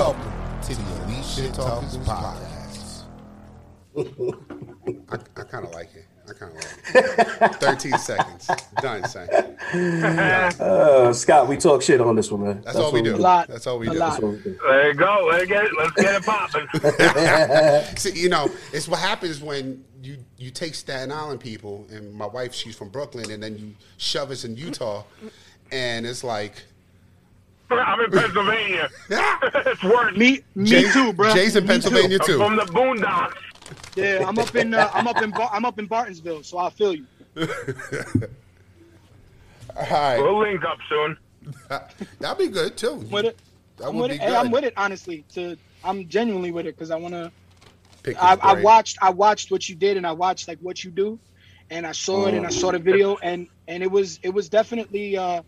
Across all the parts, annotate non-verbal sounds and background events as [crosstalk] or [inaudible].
Welcome to the Elite Shit Talkers Podcast. [laughs] I, I kind of like it. I kind of like it. 13 [laughs] seconds. Done, son. [laughs] Uh, Scott, we talk shit on this one, man. That's, all we what do. A lot. That's all we do. That's what we do. There you go. Let's get it, let's get it popping. See, you know, it's what happens when you you take Staten Island people, and my wife, she's from Brooklyn, and then you shove us in Utah, and it's like, [laughs] I'm in Pennsylvania. [laughs] it's worse. Me, me Jay- too, bro. Jay's in Me too. Pennsylvania I'm too. from the boondocks. Yeah, I'm up in uh, I'm up in Bar- I'm up in Bartonsville, so I feel you. [laughs] All right, We'll link up soon. that'd be good too. With it, That I'm would with be it. good. I'm with it. Honestly, to I'm genuinely with it because I want to. Pick his I, I watched I watched what you did and I watched like what you do, and I saw it and I saw the video and and it was it was definitely uh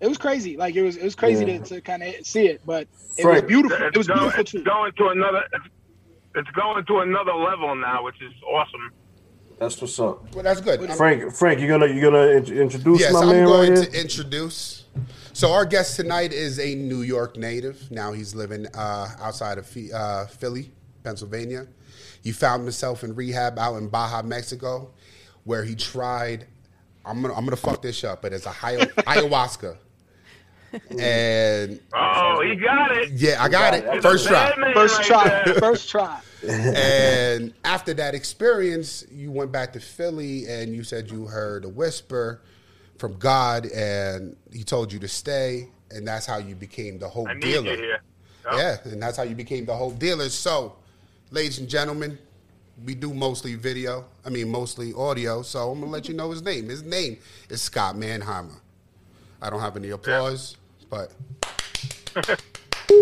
it was crazy like it was it was crazy Yeah. to, to kind of see it but it Frank. was beautiful it was going, beautiful it's going to another. It's, it's going to another level now, which is awesome. That's what's up. Well, that's good. Frank, Frank, you gonna you gonna introduce Yes, my I'm man going right here? to introduce. So our guest tonight is a New York native. Now he's living uh, outside of uh, Philly, Pennsylvania. He found himself in rehab out in Baja, Mexico, where he tried. I'm gonna I'm gonna fuck this up, but it's a hi- ayahuasca. And Oh, he got it. yeah, I got it. He's a First try. first right try there. first try And after that experience, you went back to Philly and you said you heard a whisper from God and he told you to stay. And that's how you became the whole I need dealer. you here. Yep. Yeah, and that's how you became the Hope Dealer. So, ladies and gentlemen, we do mostly video. I mean, mostly audio. So I'm gonna let you know his name. His name is Scott Mannheimer. I don't have any applause, but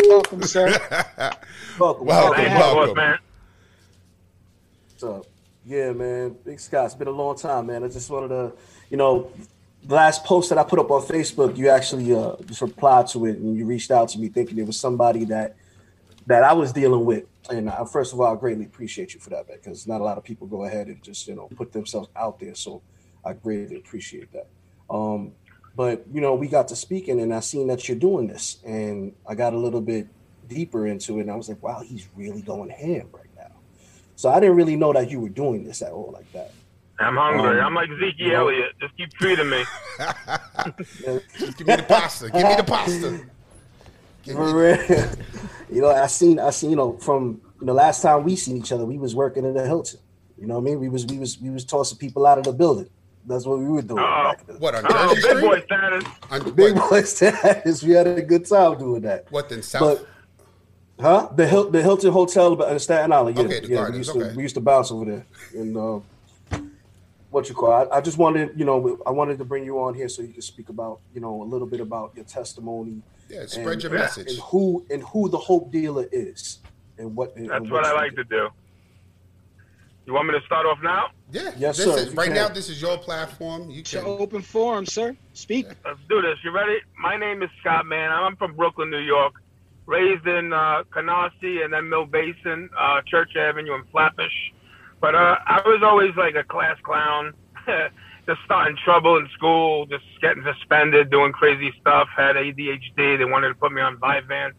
welcome sir [laughs] Welcome. Welcome, Thank you, welcome. man. What's up? Yeah, man. Big Scott. It's been a long time, man. I just wanted to, you know, the last post that I put up on Facebook, you actually uh, just replied to it and you reached out to me thinking it was somebody that that I was dealing with. And uh, first of all, I greatly appreciate you for that, because not a lot of people go ahead and just, you know, put themselves out there. So I greatly appreciate that. Um, but you know, we got to speaking, and I seen that you're doing this, and I got a little bit deeper into it, and I was like, wow, he's really going ham right now. So I didn't really know that you were doing this at all like that. I'm hungry. Um, I'm like Zeke you know- Elliott. Just keep feeding me. [laughs] Give me the pasta. Give me the pasta. [laughs] Give for real. [laughs] you know, I seen, I seen, you know, from you know, last time we seen each other, we was working in the Hilton. You know what I mean? We was, we was, we was tossing people out of the building. That's what we were doing. Uh-oh. back in What on Jersey big boy Street? status. On- Big what, boy [laughs] status. We had a good time doing that. what then? South? But huh? The Hil- the Hilton Hotel in Staten Island. Yeah, Okay, the yeah. Gardens, we used to okay. we used to bounce over there. And uh, what you call? I, I just wanted, you know, I wanted to bring you on here so you could speak about, you know, a little bit about your testimony. Yeah, spread and- your message. And who and who the Hope Dealer is, and what. And, That's and what I you like to do. You want me to start off now? Yeah. Yes, this sir, Is, right can. now, this is your platform. You it's your can. open forum sir speak Let's do this. You ready? My name is Scott Man. I'm from Brooklyn, New York. Raised in uh, Canarsie and then Mill Basin, uh, Church Avenue, and Flatbush. But uh, I was always like a class clown, [laughs] just starting trouble in school, just getting suspended, doing crazy stuff. Had ADHD. They wanted to put me on Vyvanse,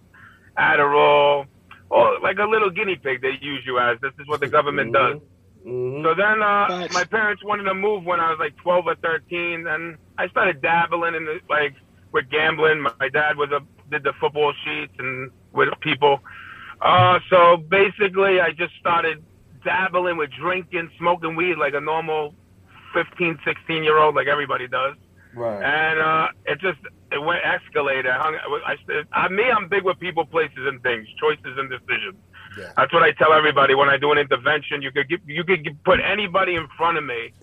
Adderall, or like a little guinea pig. They use you as. This is what the government does. Mhm. So then uh, my parents wanted to move when I was like 12 or 13, and I started dabbling in the, like with gambling. My dad was a did the football sheets and with people. Uh, so basically, I just started dabbling with drinking, smoking weed like a normal 15, 16 year old, like everybody does. Right. And uh, it just it went escalated. I, hung, I, I, me, I'm big with people, places, and things, choices and decisions. Yeah. That's what I tell everybody when I do an intervention. You could you could put anybody in front of me,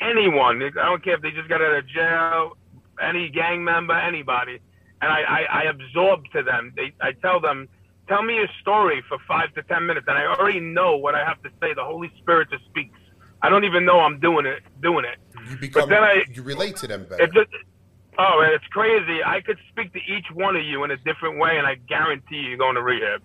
anyone. I don't care if they just got out of jail, any gang member, anybody, and I, I, I absorb to them. They, I tell them, tell me a story for five to ten minutes, and I already know what I have to say. The Holy Spirit just speaks. I don't even know I'm doing it, doing it. You become. then I- you relate to them better. It's just, oh, and it's crazy. I could speak to each one of you in a different way, and I guarantee you, you're going to rehab.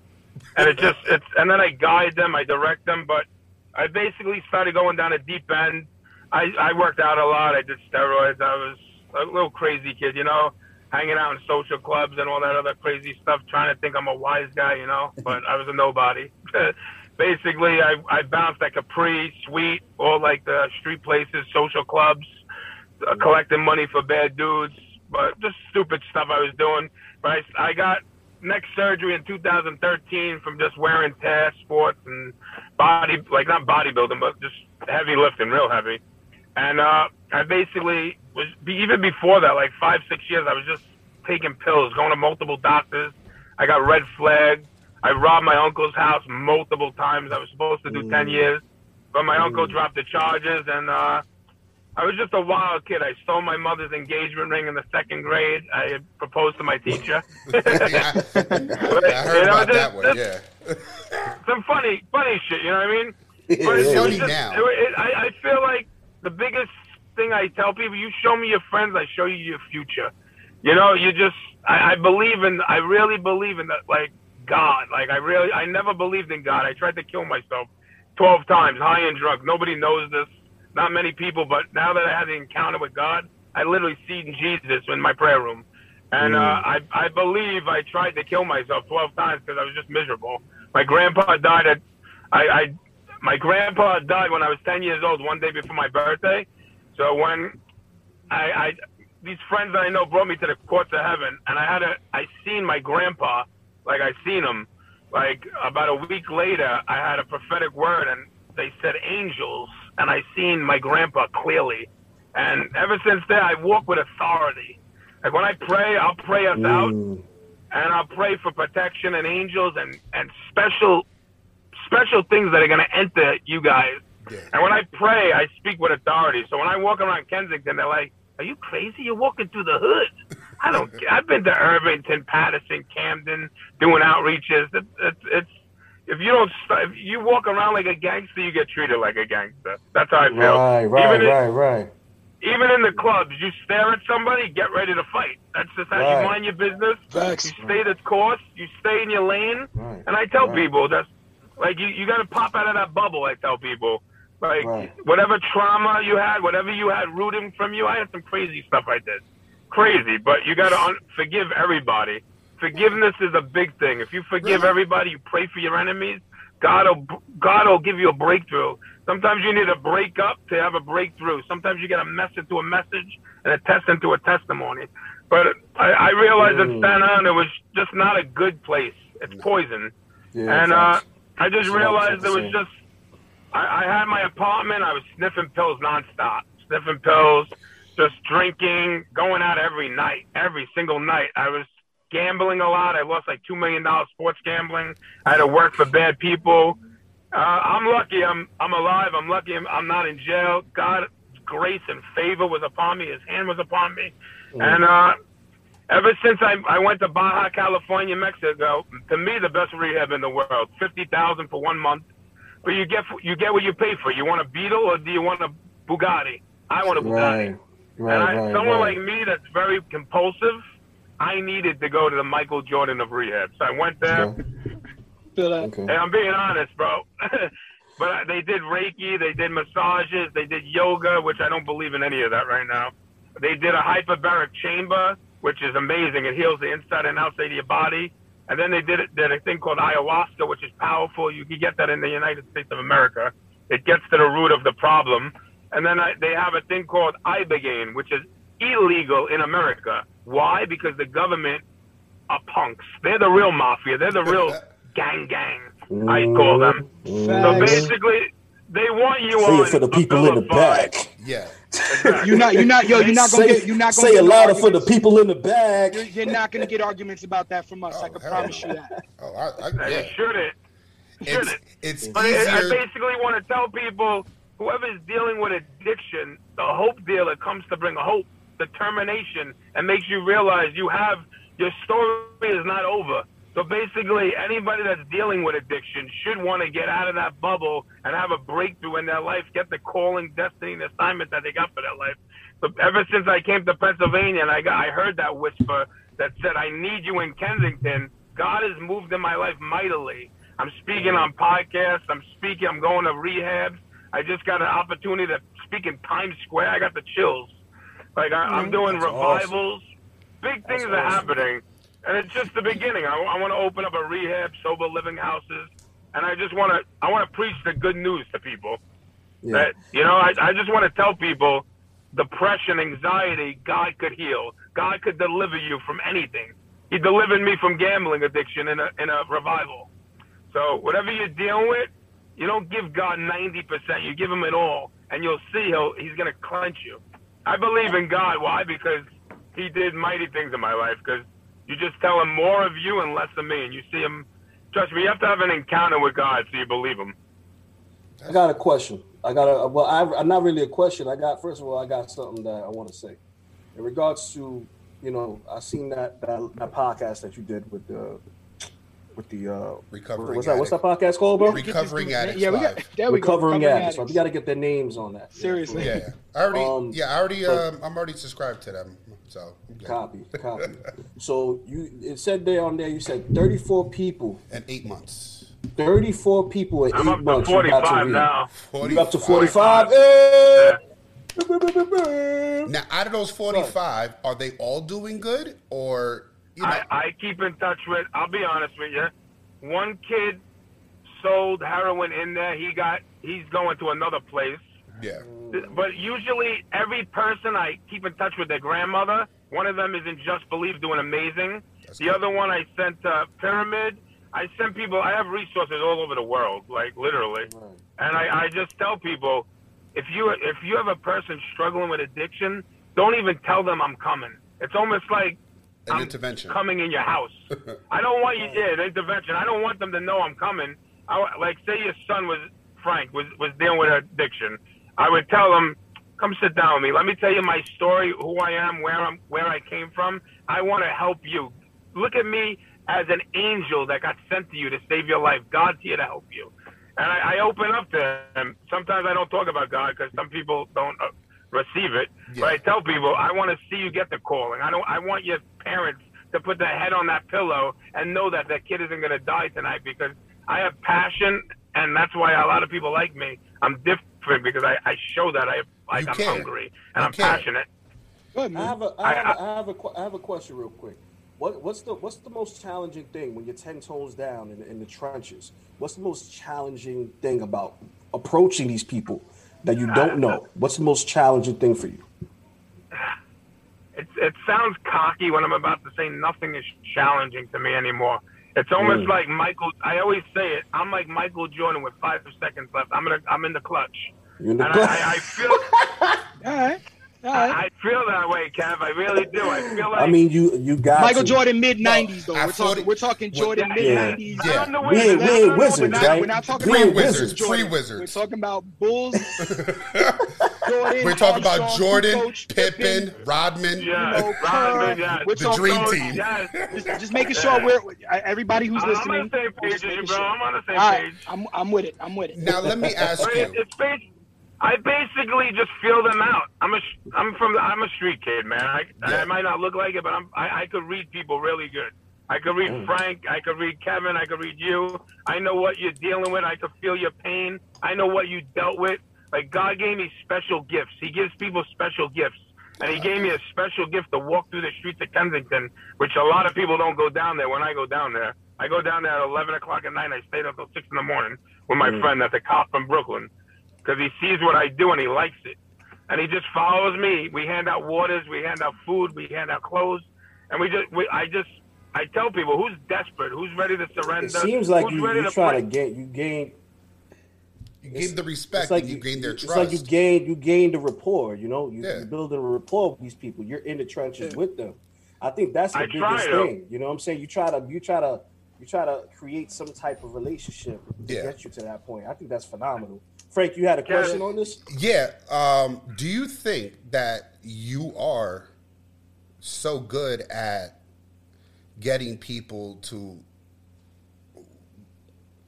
And it just, it's, and then I guide them, I direct them, but I basically started going down a deep end. I, I worked out a lot. I did steroids. I was a little crazy kid, you know. hanging out in social clubs and all that other crazy stuff, trying to think I'm a wise guy, you know. But I was a nobody. [laughs] Basically, I I bounced at Capri, Sweet, all like the street places, social clubs, uh, collecting money for bad dudes, but just stupid stuff I was doing. But I, I got neck surgery in 2013 from just wearing tear sports and body, like not bodybuilding, but just heavy lifting, real heavy. And uh, I basically was even before that, like five, six years, I was just taking pills, going to multiple doctors. I got red flag. I robbed my uncle's house multiple times. I was supposed to do mm. 10 years, but my mm. uncle dropped the charges and uh, I was just a wild kid. I stole my mother's engagement ring in the second grade. I proposed to my teacher. [laughs] [laughs] yeah, I, heard you know, about just, that one. Yeah. some funny, funny shit. You know what I mean? But it's funny just, now. It, it, I, I feel like the biggest thing I tell people: you show me your friends, I show you your future. You know, you just. I, I believe in. I really believe in that. Like God. Like I really. I never believed in God. I tried to kill myself twelve times, high and drunk. Nobody knows this not many people, but now that I had the encounter with God, I literally seen Jesus in my prayer room. And uh, mm. I, I believe I tried to kill myself 12 times because I was just miserable. My grandpa died at, I, I, my grandpa died when I was 10 years old, one day before my birthday. So when I, I, these friends that I know brought me to the courts of heaven, and I had a, I seen my grandpa, like I seen him, like about a week later, I had a prophetic word, and they said angels and I seen my grandpa clearly. And ever since then, I walk with authority. Like when I pray, I'll pray us mm. out, and I'll pray for protection and angels and and special special things that are going to enter you guys. Yeah. And when I pray, I speak with authority. So when I walk around Kensington, they're like, "Are you crazy? You're walking through the hood." I don't. I've been to Irvington, Paterson, Camden, doing outreaches. It's, it's, it's if you don't, if you walk around like a gangster, you get treated like a gangster. That's how I feel. Right, right, even right, in, right. Even in the clubs, you stare at somebody, get ready to fight. That's just how right. you mind your business. Facts. You stay the course. You stay in your lane. Right. And I tell right. people that's like you, you got to pop out of that bubble. I tell people like whatever trauma you had, whatever you had rooting from you. I had some crazy stuff I did, crazy. But you got to un- forgive everybody forgiveness is a big thing. If you forgive really? everybody, you pray for your enemies. God will God will give you a breakthrough. Sometimes you need a break up to have a breakthrough. Sometimes you get a message into a message and a test into a testimony. But I, I realized mm. that Staten it was just not a good place. It's poison. Yeah, and uh, I just realized it was just. I, I had my apartment. I was sniffing pills nonstop, sniffing pills, just drinking, going out every night, every single night. I was gambling a lot. I lost like two million dollars sports gambling. I had to work for bad people. Uh, I'm lucky. I'm I'm alive. I'm lucky. I'm, I'm not in jail. God's grace and favor was upon me. His hand was upon me, mm. and uh, ever since I I went to Baja California, Mexico, to me the best rehab in the world. Fifty thousand for one month, but you get you get what you pay for. You want a Beetle or do you want a Bugatti? I want a Bugatti. Right. Right, and I, right, someone right. like me that's very compulsive I needed to go to the Michael Jordan of rehab. So I went there. Okay. And I'm being honest, bro. [laughs] but they did Reiki, they did massages, they did yoga, which I don't believe in any of that right now. They did a hyperbaric chamber, which is amazing. It heals the inside and outside of your body. And then they did, did a thing called ayahuasca, which is powerful. You can get that in the United States of America. It gets to the root of the problem. And then I, they have a thing called ibogaine, which is illegal in America. Why? Because the government are punks. They're the real mafia. They're the real [laughs] gang gang. I call them. Mm. So basically, they want you say on. for the people in the back. Yeah. you're not. You're not. Yo, you're not gonna say, get. You're not gonna say a lot of for the people in the back. You're, you're, not gonna get arguments about that from us. Oh, I can promise you that. Oh, I, I, yeah. Shouldn't. Shouldn't. It's, it's but easier. I basically want to tell people, whoever is dealing with addiction, the hope dealer comes to bring hope determination and makes you realize you have your story is not over. So basically, anybody that's dealing with addiction should want to get out of that bubble and have a breakthrough in their life, get the calling, destiny, and assignment that they got for their life. So ever since I came to Pennsylvania and I got, I heard that whisper that said, "I need you in Kensington." God has moved in my life mightily. I'm speaking on podcasts. I'm speaking. I'm going to rehabs. I just got an opportunity to speak in Times Square. I got the chills. Like I, am mm-hmm. doing That's revivals, awesome. big things That's are awesome. happening, and it's just the beginning. I, I want to open up a rehab, sober living houses, and I just want to I want to preach the good news to people. Yeah. That you know, I, I just want to tell people, depression, anxiety, God could heal. God could deliver you from anything. He delivered me from gambling addiction in a in a revival. So whatever you're dealing with, you don't give God ninety percent. You give him it all, and you'll see he'll he's gonna clench you. I believe in God. Why? Because He did mighty things in my life. Because you just tell Him more of you and less of me, and you see Him. Trust me, you have to have an encounter with God so you believe Him. I got a question. I got a well. I, I'm not really a question. I got first of all, I got something that I want to say in regards to you know I seen that that, that podcast that you did with the with the uh Recovering what's that what's that podcast called, bro? Recovering Addicts Yeah, we got Live. there we go. Recovering addicts. addicts. We got to get their names on that. Seriously. Yeah, I already. Um, yeah, I already. but- Um, I'm already subscribed to them. So I'm. Copy, [laughs] copy. so you it said there on there you said 34 people, in eight months. 34 people in I'm eight up to months. you got to 45 read. now. You up to 45. 45? Hey! Now, out of those 45, are they all doing good, or you know? I, I keep in touch with. I'll be honest with you. One kid sold heroin in there. He got. He's going to another place. yeah. But usually, every person I keep in touch with their grandmother. One of them is in Just Believe, doing amazing. That's the good. other one I sent to Pyramid. I send people. I have resources all over the world, like literally. And I, I just tell people, if you if you have a person struggling with addiction, don't even tell them I'm coming. It's almost like An I'm intervention. coming in your house. [laughs] I don't want you. Yeah, an intervention. I don't want them to know I'm coming. I, like, say your son was Frank was was dealing with addiction. I would tell him, come sit down with me. Let me tell you my story, who I am, where I'm, where I came from. I want to help you. Look at me as an angel that got sent to you to save your life. God's here to help you. And I, I open up to him. Sometimes I don't talk about God because some people don't uh, receive it. But I tell people, I want to see you get the calling. I don't. I want your parents to put their head on that pillow and know that that kid isn't going to die tonight because I have passion, and that's why a lot of people like me. I'm different because I, I show that I like, I'm care. hungry and You I'm care. passionate. Good I man. have a, I have, I- a, I have a, que- I have a question real quick. What, what's the, what's the most challenging thing when you're ten toes down in, in the trenches? What's the most challenging thing about approaching these people that you don't know? What's the most challenging thing for you? It, it sounds cocky when I'm about to say nothing is challenging to me anymore. It's almost Mm. like Michael. I always say it. I'm like Michael Jordan with five seconds left. I'm in. A, I'm in the clutch. You're in the and clutch. I, I, I feel. [laughs] All right. All right. I feel that way, Kev. I really do. I feel like. I mean, you you got Michael to. Jordan mid nineties though. I We're thought talking it- we're talking Jordan mid nineties. Yeah. I'm We wizard. ain't- we I'm ain't the wizards, We're not, right? we're not talking We about ain't wizards, Jordan. free We're wizards. talking about Bulls. [laughs] Jordan, We're talking about Armstrong, Jordan, Kukoc, Pippen, Rodman. Yeah, know, Rodman, Kerr, yeah. we're The talking- dream team. Yes. Just, just making sure we're everybody who's listening. I'm on the same we're page just as you, making bro. sure. I'm on the same All right, page. I'm I'm with it. I'm with it. Now let me [laughs] ask But it, you. it's bas- I basically just feel them out. I'm a, I'm from, the, I'm a street kid, man. I, Yeah. I might not look like it, but I'm, I, I could read people really good. I could read Mm. Frank. I could read Kevin. I could read you. I know what you're dealing with. I could feel your pain. I know what you dealt with. Like God gave me special gifts. He gives people special gifts. And he gave me a special gift to walk through the streets of Kensington, which a lot of people don't go down there when I go down there. I go down there at 11 o'clock at night. I stayed up till 6 in the morning with my friend that's a cop from Brooklyn because he sees what I do and he likes it. And he just follows me. We hand out waters, we hand out food, we hand out clothes, and we just, we, I just, I tell people who's desperate, who's ready to surrender. It seems like who's you ready you to try to pray. gain you gain You gave the respect like and you gain their it's trust. like you gain you gain the rapport. You know, you, Yeah. you're building a rapport with these people. You're in the trenches with them. I think that's the I biggest thing. You know what I'm saying? You try to you try to you try to create some type of relationship to Yeah. get you to that point. I think that's phenomenal. Frank, you had a question on this? Yeah. Um, do you think that you are so good at getting people to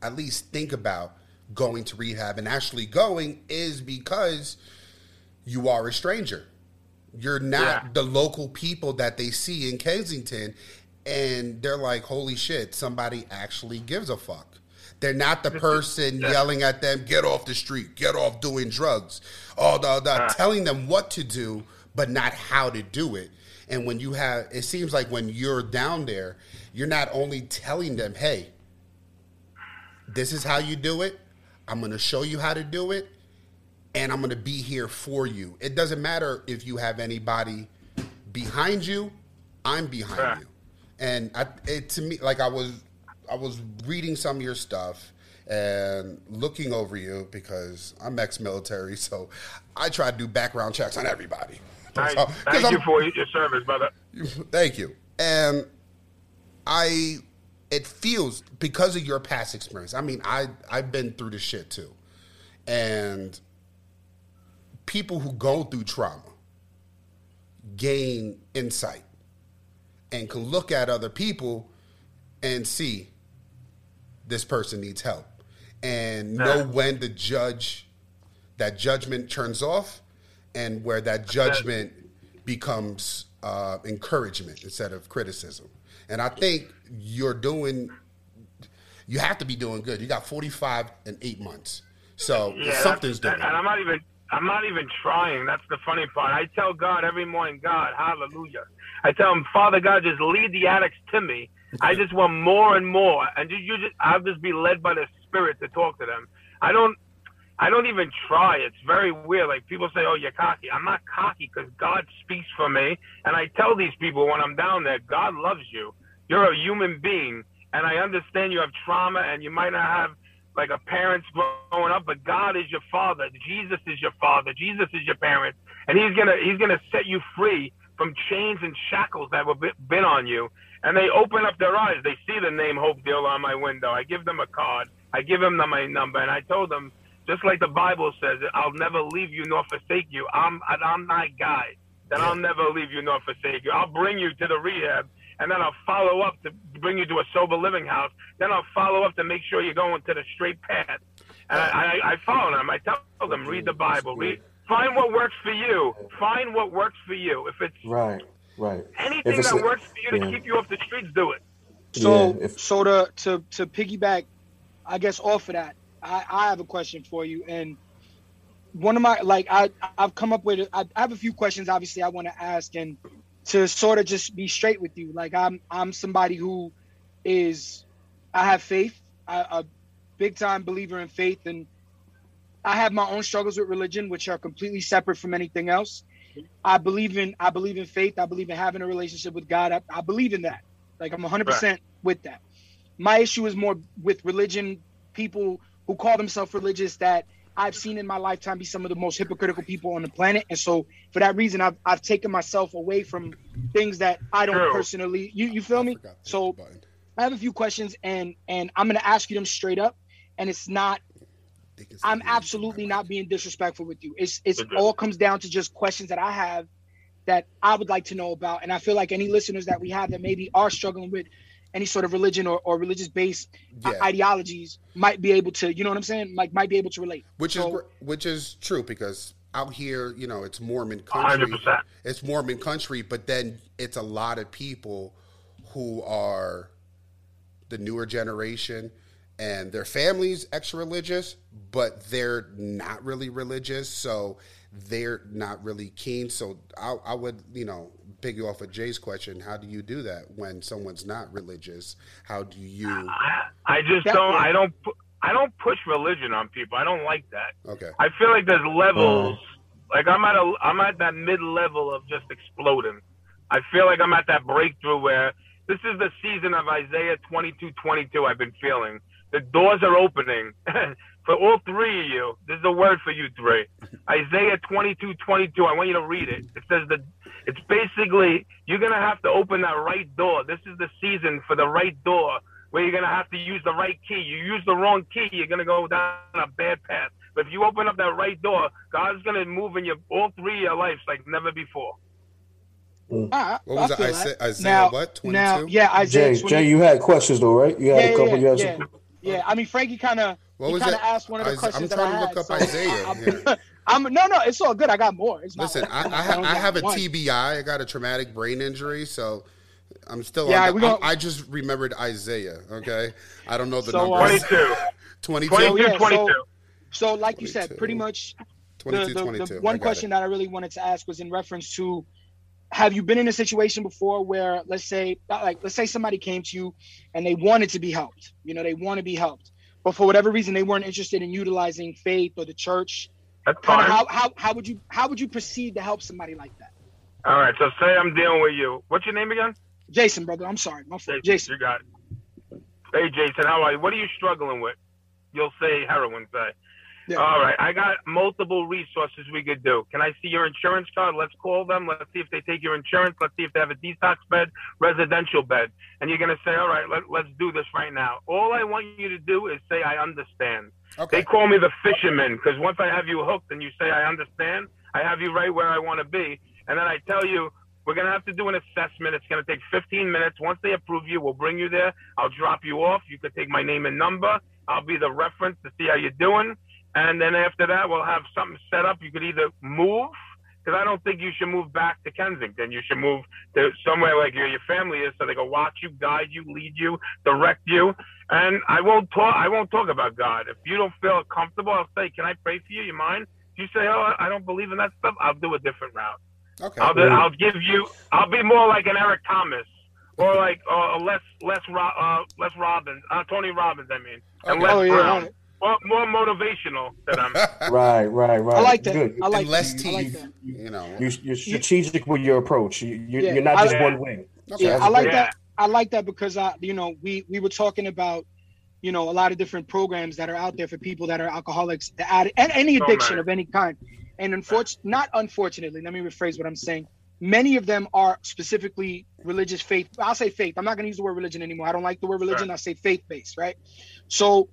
at least think about going to rehab and actually going is because you are a stranger. You're not Yeah. the local people that they see in Kensington and they're like, holy shit, somebody actually gives a fuck. They're not the person yelling at them, get off the street, get off doing drugs. Oh, the, the, uh. telling them what to do, but not how to do it. And when you have, it seems like when you're down there, you're not only telling them, hey, this is how you do it. I'm going to show you how to do it. And I'm going to be here for you. It doesn't matter if you have anybody behind you, I'm behind Right. you. And I, it, to me, like I was, I was reading some of your stuff and looking over you because I'm ex-military, so I try to do background checks on everybody. Thank, So- thank I'm- you for your service, brother. Thank you. And I it feels because of your past experience. I mean, I I've been through the shit too. And people who go through trauma gain insight and can look at other people and see this person needs help and know when to judge that judgment turns off and where that judgment becomes uh, encouragement instead of criticism. And I think you're doing, you have to be doing good. You got 45 and eight months. So Yeah, something's doing. And I'm not even I'm not even trying. That's the funny part. I tell God every morning, God, hallelujah. I tell him, Father God, just lead the addicts to me. I just want more and more. And you, you just I'll just be led by the spirit to talk to them. I don't I don't even try. It's very weird. Like people say, "Oh, you're cocky." I'm not cocky because God speaks for me, and I tell these people when I'm down there, God loves you. You're a human being, and I understand you have trauma, and you might not have like a parents growing up, but God is your father. Jesus is your father. Jesus is your parent, and He's gonna He's gonna set you free from chains and shackles that were been on you. And they open up their eyes. They see the name Hope Dealer on my window. I give them a card. I give them the, my number, and I told them just like the Bible says, I'll never leave you nor forsake you. I'm I'm that guy that I'll never leave you nor forsake you. I'll bring you to the rehab, and then I'll follow up to bring you to a sober living house. Then I'll follow up to make sure you're going to the straight path. And I, I, I follow them. I tell them, read the Bible, read, find what works for you. Find what works for you. If it's Right, right. anything If it's that works for you to yeah. keep you off the streets, do it. So Yeah, if- so to to to piggyback, I guess off of that, I, I have a question for you. And one of my like I I've come up with I, I have a few questions obviously I want to ask and to sort of just be straight with you. Like I'm I'm somebody who is I have faith, I, a big time believer in faith, and I have my own struggles with religion, which are completely separate from anything else. I believe in I believe in faith. I believe in having a relationship with God. I, I believe in that. Like I'm 100 percent with that. My issue is more with religion. People who call themselves religious that I've seen in my lifetime be some of the most hypocritical people on the planet, and so for that reason, I've I've taken myself away from things that I don't True. personally. You you feel I me? forgot So. I have a few questions, and and I'm gonna ask you them straight up, and it's not They can I'm absolutely not being disrespectful with you. It's it's Okay. all comes down to just questions that I have that I would like to know about, and I feel like any listeners that we have that maybe are struggling with any sort of religion or, or religious based Yeah. ideologies might be able to, you know what I'm saying? Like might be able to relate. which is So- gr- which is true because out here, you know, it's Mormon country. 100%. It's Mormon country, but then it's a lot of people who are the newer generation and their families extra religious, but they're not really religious, so they're not really keen. So I, I would, you know, piggy off of Jay's question: How do you do that when someone's not religious? How do you? I, I just don't. I don't. pu- I don't push religion on people. I don't like that. Okay, I feel like there's levels. Oh. Like I'm at a. I'm at that mid level of just exploding. I feel like I'm at that breakthrough where this is the season of Isaiah 22, 22. I've been feeling the doors are opening [laughs] for all three of you. This is a word for you three. Isaiah 22, 22. I want you to read it. It says that it's basically you're gonna have to open that right door. This is the season for the right door where you're gonna have to use the right key. You use the wrong key, you're gonna go down a bad path. But if you open up that right door, God's gonna move in your all three of your lives like never before. All right, What was I it? feel Isaiah- that. Isaiah now, what? Now, yeah, Isaiah Jay, 20 Jay, you had questions though, right? You had yeah, a couple. yeah, you had yeah, some- yeah. I mean, Frankie kind of What was kind of asked one of the Is- questions I'm that I trying to had, look up so Isaiah I'm. [laughs] I'm no, no, it's all good. I got more. It's Listen, like- I, I, ha- only I have a one. TBI. I got a traumatic brain injury, so I'm still. Yeah, on the- we gonna- I, I just remembered Isaiah. Okay, I don't know the So, uh, numbers. 22. 22. 22, yeah, so- 22. So, like you said, pretty much 22, the, the, 22. the one got question that I really wanted to ask was in reference to have you been in a situation before where let's say uh, like let's say somebody came to you and they wanted to be helped you know they want to be helped but for whatever reason they weren't interested in utilizing faith or the church That's fine. how, how how would you how would you proceed to help somebody like that All right. So say I'm dealing with you. What's your name again? jason brother i'm sorry my fault jason You got it. Hey, Jason. How are you? What are you struggling with? You'll say heroin. Say. Yeah. All right. I got multiple resources we could do. Can I see your insurance card? Let's call them. Let's see if they take your insurance. Let's see if they have a detox bed, residential bed. And you're going to say, all right, let, let's do this right now. All I want you to do is say, I understand. Okay. They call me the fisherman because once I have you hooked and you say, I understand, I have you right where I want to be. And then I tell you, we're going to have to do an assessment. It's going to take 15 minutes. Once they approve you, we'll bring you there. I'll drop you off. You could take my name and number. I'll be the reference to see how you're doing. And then after that, we'll have something set up. You could either move, because I don't think you should move back to Kensington. You should move to somewhere like your, your family is, so they can watch you, guide you, lead you, direct you. And I won't talk. I won't talk about God. If you don't feel comfortable, I'll say, "Can I pray for you? You mind?" If you say, "Oh, I don't believe in that stuff," I'll do a different route. Okay. I'll, do, I'll give you. I'll be more like an Eric Thomas, or like uh, less less uh, less Robbins, uh, Tony Robbins. I mean, and Okay. less oh yeah Brown. Right. More, more motivational than I'm. [laughs] Right, right, right. i like that Good. i like and less that. I like teeth. that. you know. You're, you're strategic with your approach. You, you're, Yeah, you're not I- just Yeah. one way. Okay. yeah i like great. that i like that because i you know we we were talking about you know a lot of different programs that are out there for people that are alcoholics the add and any So addiction many. of any kind and unfortunately not unfortunately let me rephrase what i'm saying many of them are specifically religious faith i'll say faith i'm not going to use the word religion anymore i don't like the word religion i say faith based right so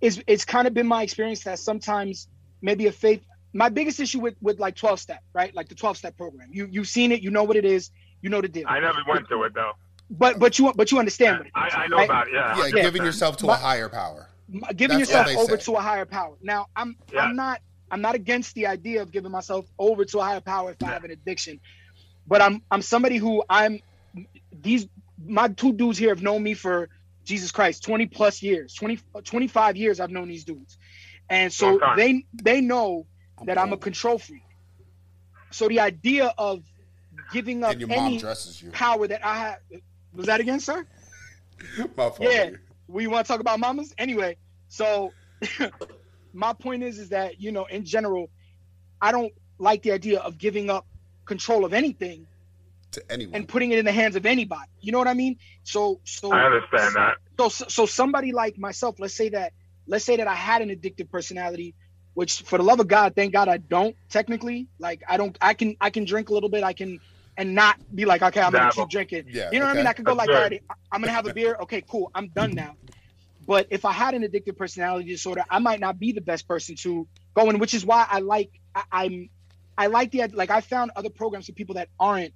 it's it's kind of been my experience that sometimes maybe a faith my biggest issue with with like 12 step right like the 12 step program you you've seen it you know what it is you know the deal I never went to it though. but but you but you understand what it I, I know right? about it. Yeah. yeah, giving yourself to a higher power. M- giving That's yourself over say. to a higher power. Now, I'm Yeah. I'm not I'm not against the idea of giving myself over to a higher power if I have an addiction, but I'm I'm somebody who I'm these my two dudes here have known me for Jesus Christ 20 plus years 20 25 years I've known these dudes, and so they they know that I'm a control freak. So the idea of giving up your any dresses power that I have was that again, sir? [laughs] My fault. Yeah. we want to talk about mamas anyway so [laughs] my point is is that you know in general i don't like the idea of giving up control of anything To anyone. and putting it in the hands of anybody. You know what i mean? So so I understand that. so so somebody like myself let's say that let's say that i had an addictive personality which for the love of god thank god i don't technically. Like i don't i can i can drink a little bit. I can and not be like okay i'm gonna Dabble. keep drinking. Yeah, you know what i mean? I could go That's like good. all right I- i'm gonna have a beer. Okay cool. I'm done now. But if i had an addictive personality disorder i might not be the best person to go in which is why i like I, i'm i like the like i found other programs for people that aren't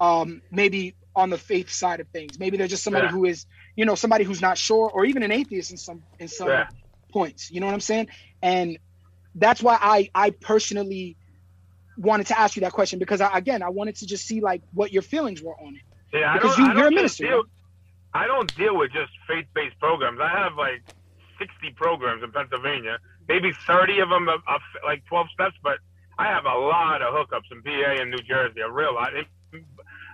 um maybe on the faith side of things maybe they're just somebody Yeah. who is you know somebody who's not sure or even an atheist in some in some Yeah. points you know what i'm saying and that's why i i personally wanted to ask you that question because I, again i wanted to just see like what your feelings were on it Yeah, Because you, you're a minister, Deal, I don't deal with just faith-based programs. I have like 60 programs in Pennsylvania. Maybe 30 of them are, are like 12 steps, but I have a lot of hookups in PA and New Jersey. A real lot.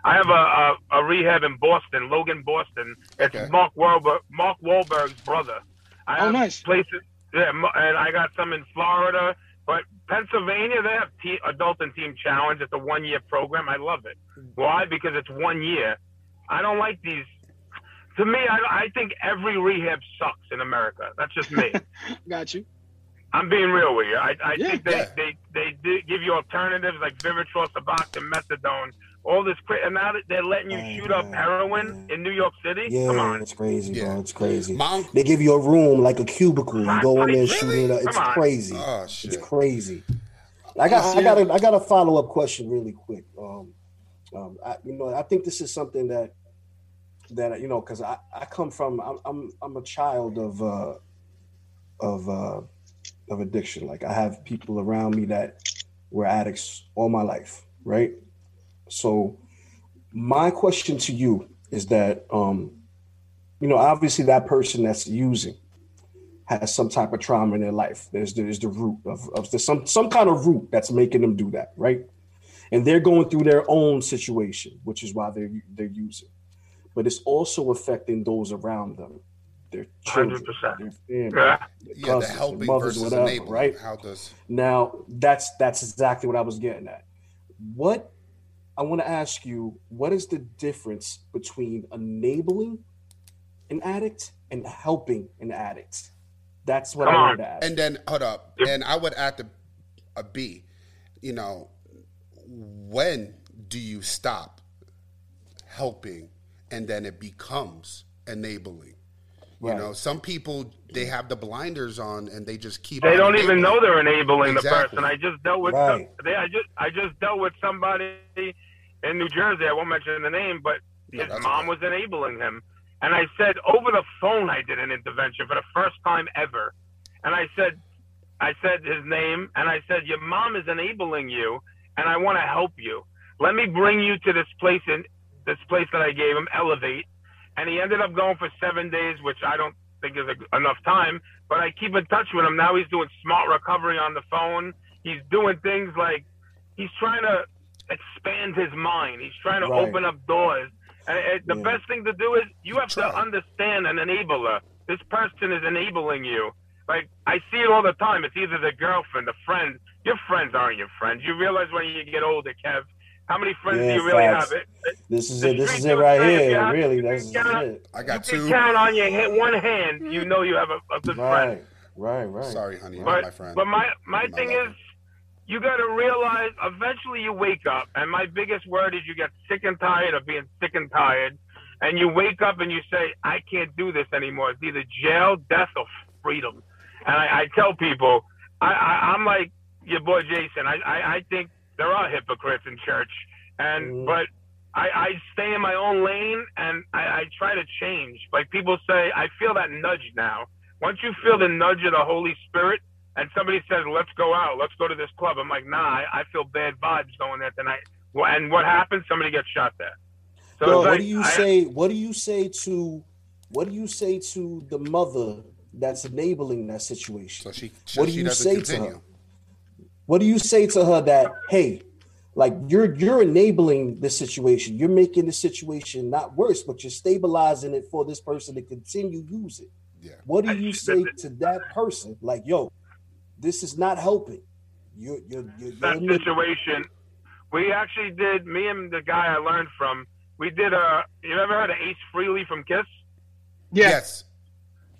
I have a, a, a rehab in Boston, Logan, Boston. It's Okay. Mark Wahlberg, Mark Wahlberg's brother. I Oh, nice. places. Yeah, and I got some in Florida, but Pennsylvania they have te- adult and Teen Challenge. It's a one-year program. I love it. Why? Because it's one year. I don't like these. To me, I, I think every rehab sucks in America. That's just me. [laughs] got you I'm being real with you. I, I Yeah. think they, Yeah. they, they, do give you alternatives like Vivitrol, Suboxone, Methadone, all this. Cra- and now that they're letting you Right, shoot up heroin yeah. in New York City, Yeah, come on. it's crazy, Yeah. bro. It's crazy. My uncle, They give you a room like a cubicle. You go in there and shoot it up. It's Come crazy. oh It's crazy. I got, I got, a, I got a follow up question really quick. Um, um, I, you know, I think this is something that, that you know, because I, I come from, I'm, I'm, I'm a child of, uh, of, uh, of addiction. Like I have people around me that were addicts all my life, right? So, my question to you is that, um, you know, obviously that person that's using, has some type of trauma in their life. There's there's the root of, of there's some some kind of root that's making them do that, right? And they're going through their own situation, which is why they're they're using. But it's also affecting those around them, their children, 100%. their family, Yeah. their Yeah, the cousins, their mothers, whatever, right? How does Now that's that's exactly what I was getting at. What I want to ask you, what is the difference between enabling an addict and helping an addict? That's what Come I on. wanted to ask. and then hold up, Yep. and I would add the a B. You know, when do you stop helping, and then it becomes enabling? You know, some people they have the blinders on and they just keep. They don't even know they're enabling the person. I just dealt with Right. some, they, I just I just dealt with somebody in New Jersey. I won't mention the name, but his mom okay. was enabling him. And I said over the phone I did an intervention for the first time ever. And I said I said his name and I said your mom is enabling you and I want to help you. Let me bring you to this place in this place that I gave him, Elevate. And he ended up going for seven days, which I don't think is a, enough time. But I keep in touch with him. Now he's doing smart recovery on the phone. He's doing things like he's trying to expand his mind. He's trying to Right. open up doors. And it, the Yeah. best thing to do is you have Try. to understand an enabler. This person is enabling you. Like I see it all the time. It's either the girlfriend, the friend. Your friends aren't your friends. You realize when you get older, Kev, how many friends Yeah, do you really facts. have? It, it, this is it. This is it right say if you here. have- Really, that's you this count- it. I got you two. count on your hand, one hand. You know you have a, a good friend. Right, right, right. Sorry, honey, But my friend. but my my My thing lover. is, you got to realize eventually you wake up, and my biggest word is you get sick and tired of being sick and tired, and you wake up and you say, I can't do this anymore. It's either jail, death, or freedom. And I, I tell people, I, I I'm like your boy Jason. I, I I think there are hypocrites in church, and Mhm. but. I, I stay in my own lane and I, I try to change. Like people say, I feel that nudge now. Once you feel the nudge of the Holy Spirit, and somebody says, "Let's go out, let's go to this club," I'm like, "Nah, I, I feel bad vibes going there tonight." Well, and what happens? Somebody gets shot there. So Yo, it's what like, do you I- say? What do you say to? What do you say to the mother that's enabling that situation? so she, she, What do she you doesn't say to her? What do you say to her that hey, like you're you're enabling this situation, you're making the situation not worse, but you're stabilizing it for this person to continue use it. Yeah. What do I- you say to that person? Like, yo, this is not helping. You're you're you're, that you're situation. We actually did. Me and the guy I learned from. We did a. You ever heard of Ace Frehley from Kiss? Yeah. Yes.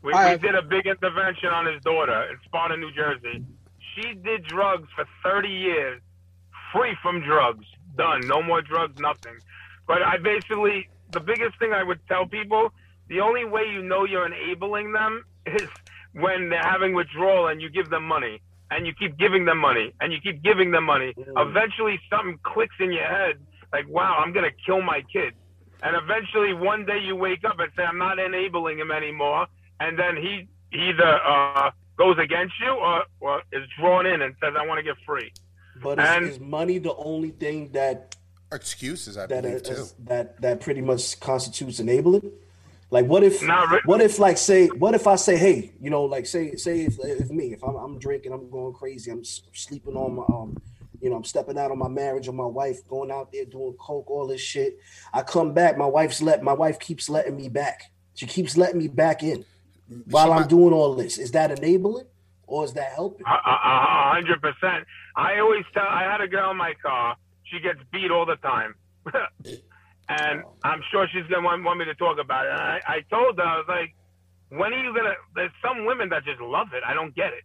We, we did a big intervention on his daughter in Sparta, New Jersey. She did drugs for 30 years, free from drugs. Done. No more drugs, nothing. But I basically, the biggest thing I would tell people, the only way you know you're enabling them [laughs] is when they're having withdrawal and you give them money. And you keep giving them money and you keep giving them money. Mm. Eventually, something clicks in your head like, wow, I'm going to kill my kid. And eventually, one day you wake up and say, I'm not enabling him anymore and then he either uh, goes against you or, or is drawn in and says, "I want to get free." but is, and- is money the only thing that Excuses, I that believe, is- too. that that pretty much constitutes enabling? Like, what if Not re- what if like say what if I say, hey, you know, like say say if, if me if I'm, I'm drinking, I'm going crazy, I'm sleeping on my um, you know, I'm stepping out on my marriage or my wife, going out there doing coke, all this shit. I come back, my wife's let my wife keeps letting me back. She keeps letting me back in while I'm doing all this. Is that enabling or is that helping? A- a- a hundred percent. I always tell. I had a girl in my car. She gets beat all the time, [laughs] and I'm sure she's gonna want, want me to talk about it. And I, I told her, I was like, "When are you gonna?" There's some women that just love it. I don't get it.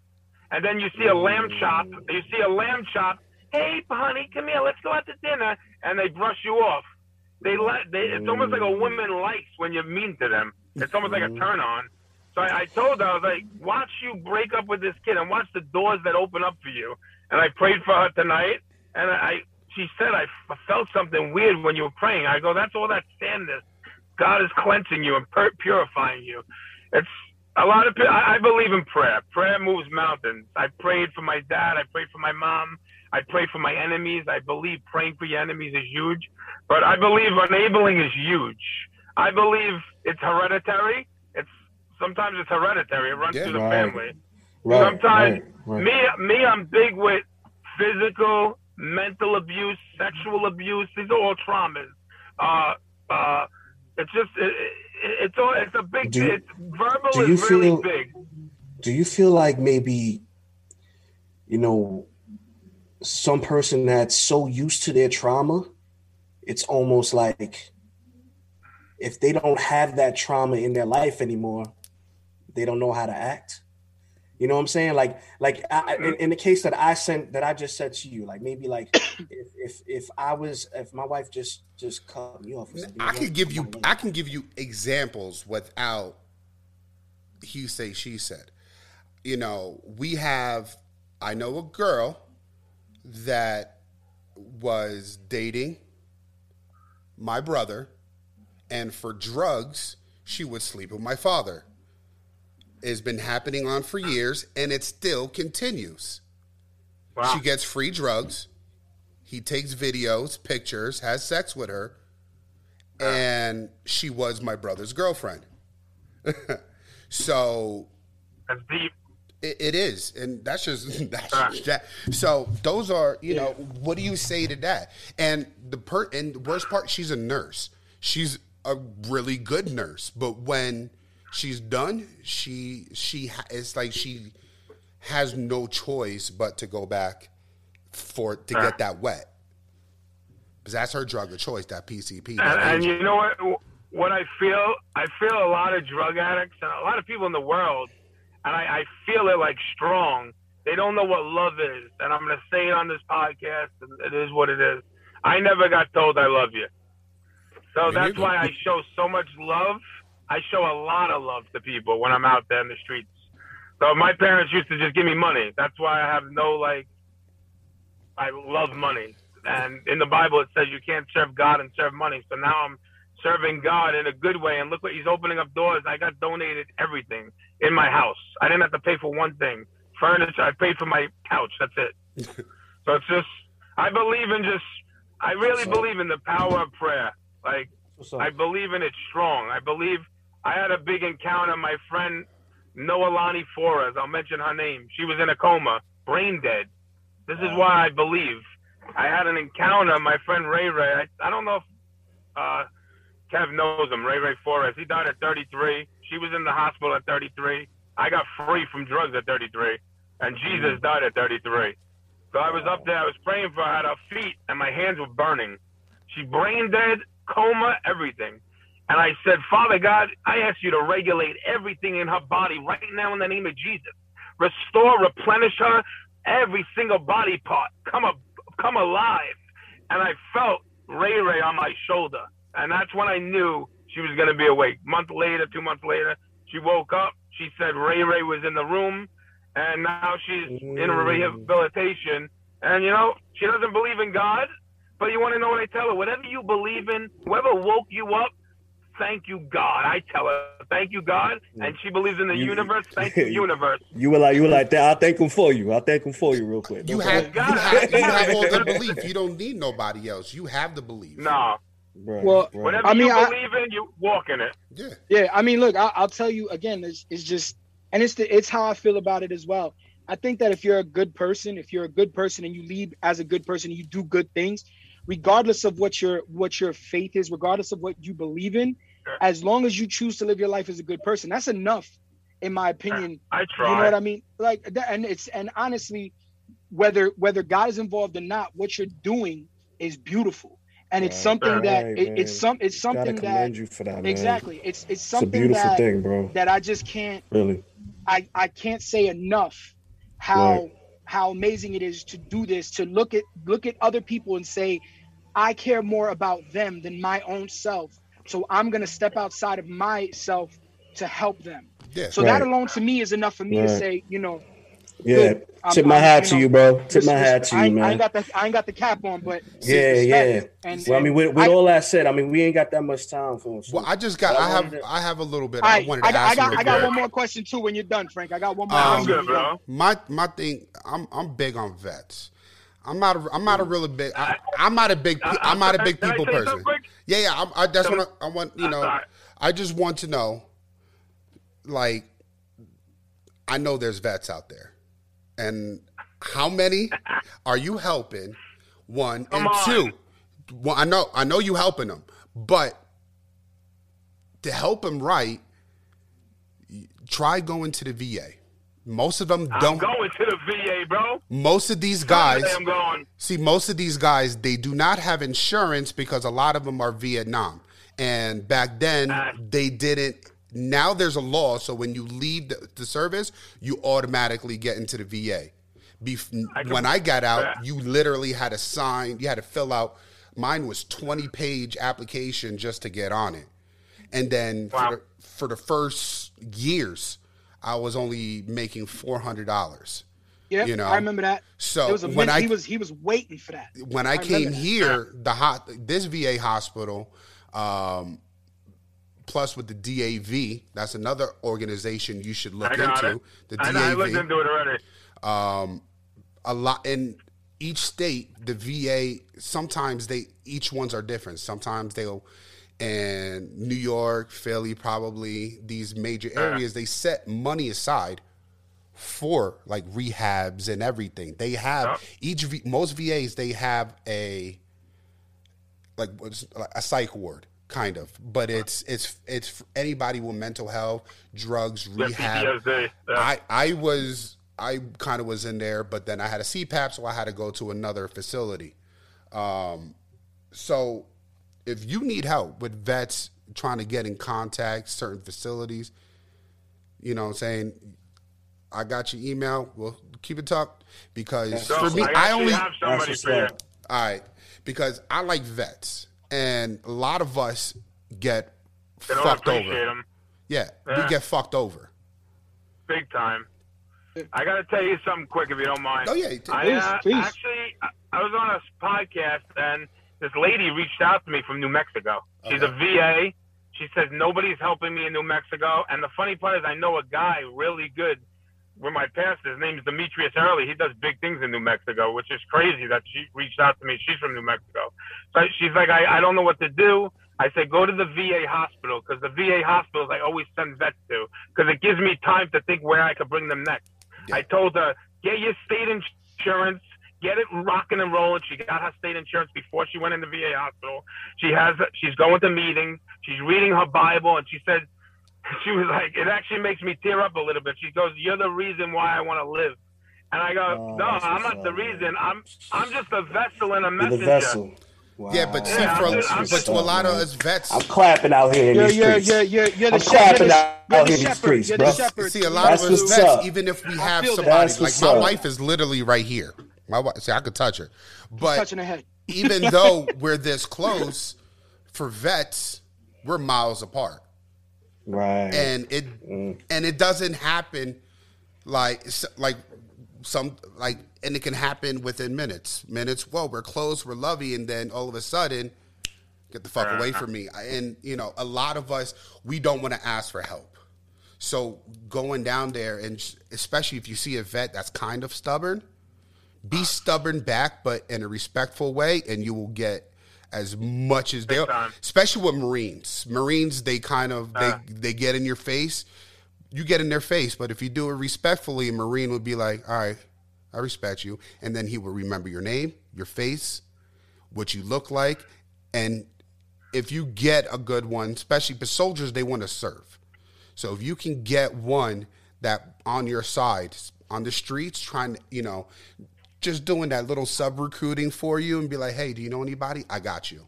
And then you see a lamb mm. chop. You see a lamb chop. Hey, honey, come here. Let's go out to dinner. And they brush you off. They let. They, it's almost like a mm. woman likes when you're mean to them. It's almost like a mm-hmm. turn on. So I, I told her, I was like, watch you break up with this kid and watch the doors that open up for you. And I prayed for her tonight. And I, she said, I felt something weird when you were praying. I go, that's all that sadness. God is cleansing you and pur- purifying you. It's a lot of, pe- I, I believe in prayer. Prayer moves mountains. I prayed for my dad. I prayed for my mom. I prayed for my enemies. I believe praying for your enemies is huge, but I believe enabling is huge. I believe it's hereditary. It's sometimes it's hereditary. It runs Yeah. through the Right. family. Right, sometimes right. me, me, I'm big with physical, mental abuse, sexual abuse. These are all traumas. Uh, uh, it's just it, it, it's all it's a big. Do it's verbal do you is really feel- big. do you feel like maybe you know some person that's so used to their trauma it's almost like if they don't have that trauma in their life anymore they don't know how to act you know what i'm saying like like I, in, mm-hmm. in the case that i sent that i just said to you like maybe like [coughs] if if, if i was if my wife just just cut me off I could give you I can give you examples without he say she said. You know, we have I know a girl that was dating my brother and for drugs she would sleep with my father. It's been happening on for years and it still continues. Wow. She gets free drugs. He takes videos, pictures, has sex with her, and she was my brother's girlfriend. [laughs] so That's deep. it, it is, and that's just [laughs] that's Ah. just that. So those are you know what do you say to that? And the per and the worst part, she's a nurse. She's a really good nurse, but when she's done, she she ha- it's like she has no choice but to go back for to get that wet. Because that's her drug of choice, that PCP. And, that and angel. you know what? What I feel, I feel a lot of drug addicts and a lot of people in the world, and I, I feel it like strong. They don't know what love is, and I'm gonna say it on this podcast. And it is what it is. I never got told I love you, so that's why I show so much love. I show a lot of love to people when I'm out there in the streets. So my parents used to just give me money. That's why I have no like. I love money, and in the Bible it says you can't serve God and serve money. So now I'm serving God in a good way, and look what He's opening up doors. I got donated everything in my house. I didn't have to pay for one thing. Furniture, I paid for my couch. That's it. [laughs] so it's just I believe in just I really believe in the power of prayer. Like I believe in it strong. I believe I had a big encounter. My friend Noelani Flores, I'll mention her name. She was in a coma, brain dead. This is why I believe. I had an encounter. My friend Ray Ray. I, I don't know if uh, Kev knows him. Ray Ray Flores. He died at 33. She was in the hospital at 33. I got free from drugs at 33, and Jesus died at 33. So I was up there. I was praying for her at her feet, and my hands were burning. She brain dead, coma, everything. And I said, Father God, I ask you to regulate everything in her body right now in the name of Jesus. Restore, replenish her, every single body part. Come up, come alive. And I felt Ray Ray on my shoulder. And that's when I knew she was going to be awake. month later, two months later, she woke up. She said Ray Ray was in the room. And now she's in Mm. rehabilitation. And, you know, she doesn't believe in God. But you want to know what I tell her? Whatever you believe in, whoever woke you up, thank you, God. I tell her, thank you, God. And she believes in the You- universe. Thank you, [laughs] universe. You were like, you were like that. I'll thank him for you. I'll thank him for you real quick. You No have, you have you have all the [laughs] belief. You don't need nobody else. You have the belief. No. Right, Well, right. Whatever I mean, you I- believe in, you walk in it. Yeah. Yeah, I mean, look, I, I'll tell you again. It's, it's just, and it's the, it's how I feel about it as well. I think that if you're a good person, if you're a good person and you lead as a good person, you do good things, regardless of what your what your faith is, regardless of what you believe in, Sure. As long as you choose to live your life as a good person, that's enough, in my opinion. I try. You know what I mean? Like, and it's and honestly, whether whether God is involved or not, what you're doing is beautiful, and it's Right. something that it, it's some it's Gotta something that you for that, man. exactly it's it's It's a something beautiful that thing, bro. that I just can't Really. I I can't say enough how Right. how amazing it is to do this to look at look at other people and say I care more about them than my own self so I'm going to step outside of myself to help them Yeah. so that alone to me is enough for me to say you know Yeah. Good. I'm- Tip my I'm, hat you to you, bro. Tip my hat to you, ain't- I man. ain't got the I ain't got the cap on but Yeah, yeah. and, Well, I mean, with, with I- all that said, I mean, we ain't got that much time for him. so- Well, I just got. I I have. to- I have a little bit. all I right, wanted to I got, I ask got, you. I got one more question too when you're done, Frank. I got one more. Um, question good, when you're done. bro. My my thing. I'm I'm big on vets. I'm not. A, I'm not a really big. I, I'm not a big. I'm not a big people person. Yeah, yeah. I'm, I, that's what I, I want. You know. I just want to know. like I know there's vets out there, and how many are you helping? One Come and on. two. Well, I know I know you helping them, but to help them right, try going to the VA. Most of them don't. I'm going to the VA, bro. Most of these guys, I'm going. see, most of these guys, they do not have insurance because a lot of them are Vietnam. And back then, Ah. they didn't. Now there's a law, so when you leave the, the service, you automatically get into the VA. Bef- I can- when I got out, Yeah. you literally had to sign, you had to fill out. Mine was 20 page application just to get on it. And then Wow. for, the, for the first years, I was only making $400. Yeah, You know, I remember that. so There was a when minute I- he was he was waiting for that. when I, I came remember that. here, the hot this VA hospital, um, plus with the DAV, that's another organization you should look I got into. it. The I, I looked into it already. a lot in each state, the VA. Sometimes they each ones are different. Sometimes they'll. And New York, Philly, probably these major areas, they set money aside for like rehabs and everything. They have each V, most VAs they have a like a psych ward kind of, but it's it's it's for anybody with mental health, drugs, rehab. Yeah. I I was I kind of was in there, but then I had a CPAP, so I had to go to another facility. Um, so if you need help with vets trying to get in contact certain facilities, you know, what I'm saying I got your email. We'll keep it tucked because So, for me, I, I only have somebody for you. all right because I like vets, and a lot of us get They fucked over. them Yeah, we get fucked over. big time. I got to tell you something quick if you don't mind. Oh, yeah, I, please, uh, please. Actually, I- I was on a podcast and this lady reached out to me from New Mexico. She's a VA. She says nobody's helping me in New Mexico. And the funny part is, I know a guy really good. Where my pastor, his name is Demetrius Early. He does big things in New Mexico, which is crazy that she reached out to me. She's from New Mexico. So she's like, I, I don't know what to do. I said, go to the VA hospital because the VA hospitals I always send vets to because it gives me time to think where I could bring them next. Yeah. I told her, get your state insurance, get it rocking and rolling. She got her state insurance before she went in the VA hospital. She has, she's going to meetings. She's reading her Bible, and she said, [laughs] she was like, it actually makes me tear up a little bit. She goes, you're the reason why I want to live. And I go, Oh, no, I'm what's not the reason. I'm, I'm just a vessel and a You're messenger. the vessel. Wow. Yeah, but see, Yeah, for I'm but just- I'm to a lot of us vets, I'm clapping out here in You're, these you're, streets. you're, you're, you're the I'm shepherd. You're clapping the, out you're here the in these shepherd. streets, You're bro. the shepherd. see a lot That's of us vets, up. even if we have somebody like my up. wife is literally right here. My wife, see, I could touch her, but touching the head. [laughs] even though we're this close, for vets, we're miles apart, Right. and it mm. and it doesn't happen like like some like and it can happen within minutes. Minutes. Well, we're close, we're lovey, and then all of a sudden, get the fuck away from me. And you know, a lot of us we don't want to ask for help. So going down there, and especially if you see a vet that's kind of stubborn, be stubborn back, but in a respectful way, and you will get as much as they. Especially with Marines, Marines they kind of they uh. they get in your face. You get in their face, but if you do it respectfully, a Marine would be like, "All right, I respect you," and then he will remember your name, your face, what you look like, and if you get a good one, especially because soldiers they want to serve. So if you can get one that on your side on the streets, trying to, you know, just doing that little sub recruiting for you and be like, hey, do you know anybody? I got you.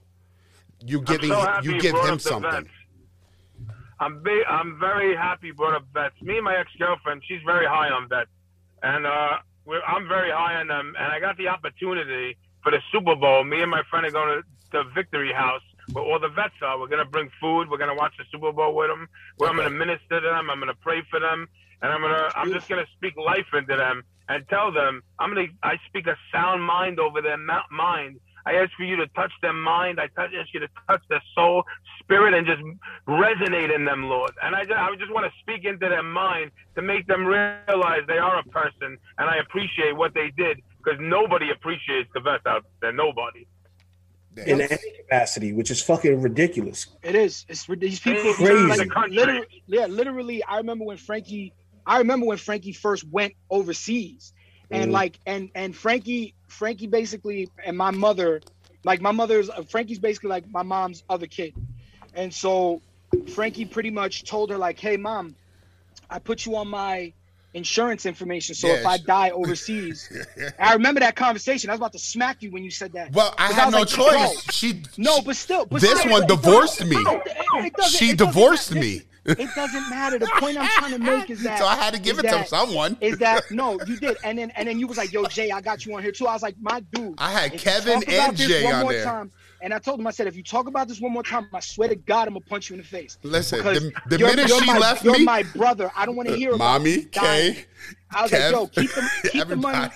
You giving so happy you give him something. vets. I'm big, I'm very happy you brought up vets. Me and my ex girlfriend, she's very high on vets, and uh, we're, I'm very high on them. And I got the opportunity for the Super Bowl. Me and my friend are going to the Victory House where all the vets are. We're gonna bring food. We're gonna watch the Super Bowl with them. Where I'm gonna minister to them. I'm gonna pray for them, and I'm gonna I'm just gonna speak life into them and tell them I'm gonna I speak a sound mind over their ma- mind. I ask for you to touch their mind. I touch, ask you to touch their soul, spirit, and just resonate in them, Lord. And I just, I just want to speak into their mind to make them realize they are a person, and I appreciate what they did because nobody appreciates the vets out there. Nobody. in any capacity, which is fucking ridiculous. It is. It's these people. Crazy. Like, literally, yeah, literally. I remember when Frankie. I remember when Frankie first went overseas, and Mhm. like, and and Frankie, Frankie basically, and my mother, like my mother's. uh, Frankie's basically like my mom's other kid, and so Frankie pretty much told her like, "Hey, mom, I put you on my." Insurance information. So if I die overseas, [laughs] I remember that conversation. I was about to smack you when you said that. Well, I had was no like, choice. She no, but still, but This still, one divorced me. She divorced me. It doesn't matter. The point I'm trying to make is [laughs] that so I had to give it to someone. Is that no? You did, and then and then you was like, "Yo, Jay, I got you on here too." I was like, "My dude." I had Kevin and Jay one on more there. Time, and I told him, I said, "If you talk about this one more time, I swear to God, I'm gonna punch you in the face." Listen, Because the, the you're- minute you're she my, left you're me, my brother. I don't want to uh, hear about mommy. Kay, I was Kev, like, "Yo, keep the [laughs] keep the money,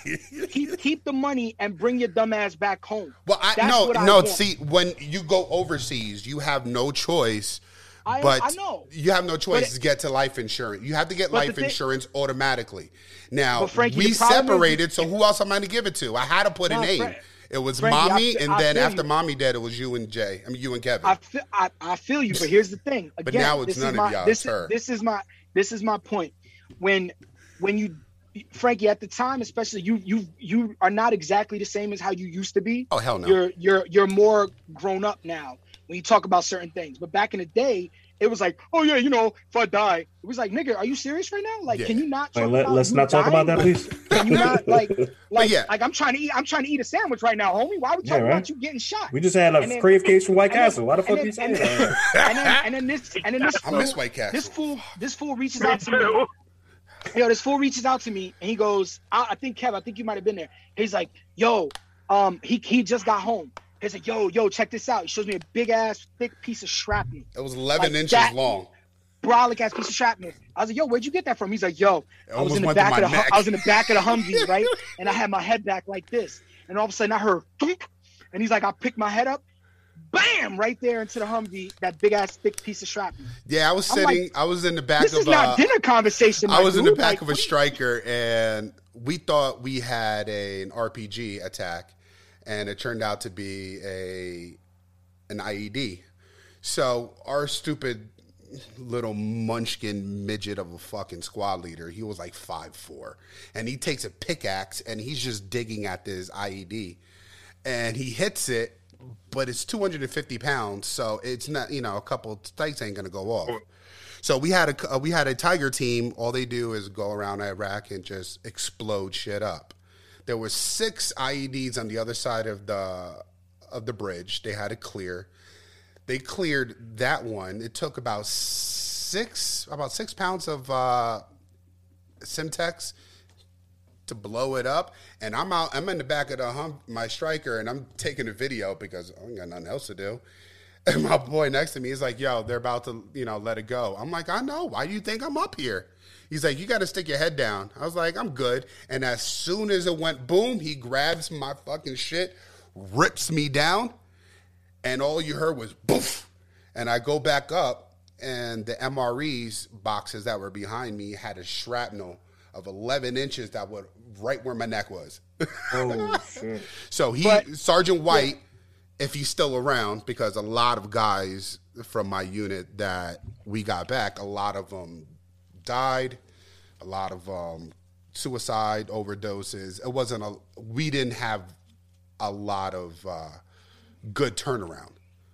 keep keep the money, and bring your dumb ass back home." Well, I That's no, I no. See, when you go overseas, you have no choice. I- but I know. you have no choice it- to get to life insurance. You have to get life thing- insurance automatically. Now Frankie, we problem is- separated, so who else am I going to give it to? I had to put a name. It was Frankie, mommy, fe- and I then after you. mommy dead, it was you and Jay. I mean, you and Kevin. I feel, I, I feel you, but here's the thing. Again, [laughs] But now it's none is of my, y'all, This, her. this is my this is my point. When when you Frankie at the time, especially you you you are not exactly the same as how you used to be. oh hell no! You're you're you're more grown up now when you talk about certain things. But back in the day, it was like, oh yeah, you know, if I die, it was like, nigga, are you serious right now? Like, Yeah. [laughs] can you not? Like, [laughs] let, about us not talk about that, please. Can you not like like yeah. like I'm trying to eat I'm trying to eat a sandwich right now, homie? Why are we Yeah, talking right. about you getting shot? We just had a And then- crave case from White and then- Castle. Why the fuck and you saying and that? and then and then this and then this [laughs] I fool, miss White Castle. this fool this fool reaches out to me. too. Yo, this fool reaches out to me and he goes, I, I think Kev, I think you might have been there. He's like, yo, um, he he just got home. He's like, yo, yo, check this out. He shows me a big ass, thick piece of shrapnel, It was 11 like inches that. long. brolic ass piece of shrapnel. I was like, yo, where'd you get that from? He's like, yo, It I was in the back of the neck. I was in the back of the Humvee, right? [laughs] And I had my head back like this, and all of a sudden I heard, thunk, and he's like, I picked my head up, bam, right there into the Humvee, that big ass thick piece of shrapnel. Yeah, I was I'm like, sitting. I was in the back This of. is not uh, dinner conversation. I was in the back Like, of a Stryker, and we thought we had a, an RPG attack, and it turned out to be a an IED. So our stupid little munchkin midget of a fucking squad leader, he was like five four, and he takes a pickaxe and he's just digging at this IED, and he hits it, but it's two hundred and fifty pounds, so it's not you know a couple spikes ain't gonna go off. So we had a uh, we had a tiger team. All they do is go around Iraq and just explode shit up. There were six IEDs on the other side of the of the bridge. They had to clear. They cleared that one. It took about six about six pounds of uh, Semtex to blow it up. And I'm out. I'm in the back of the hum, my Stryker, and I'm taking a video because I ain't got nothing else to do. [laughs] And my boy next to me is like, "Yo, they're about to, you know, let it go." I'm like, "I know. Why do you think I'm up here?" He's like, "You got to stick your head down." I was like, "I'm good." And as soon as it went boom, he grabs my fucking shit, rips me down, and all you heard was boof. And I go back up, and the MREs boxes that were behind me had a shrapnel of 11 inches that would right where my neck was. Oh [laughs] shit! So he, But- Sergeant White, if he's still around, because a lot of guys from my unit that we got back, a lot of them died, a lot of um, suicide overdoses. It wasn't a. We didn't have a lot of uh, good turnaround.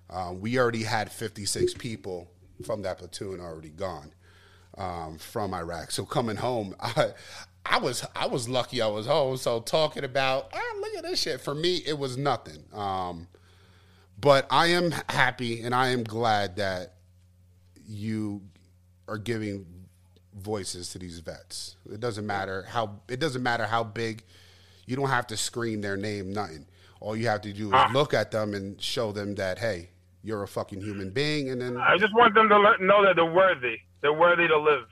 Um, we already had 56 people from that platoon already gone um, from Iraq. So coming home, [laughs] I, I was I was lucky I was home. So talking about ah, look at this shit for me, it was nothing. Um, but I am happy and I am glad that you are giving voices to these vets. It doesn't matter how it doesn't matter how big. You don't have to scream their name, nothing. All you have to do is ah. look at them and show them that hey, you're a fucking human being, and then I just want them to let, know that they're worthy. They're worthy to live.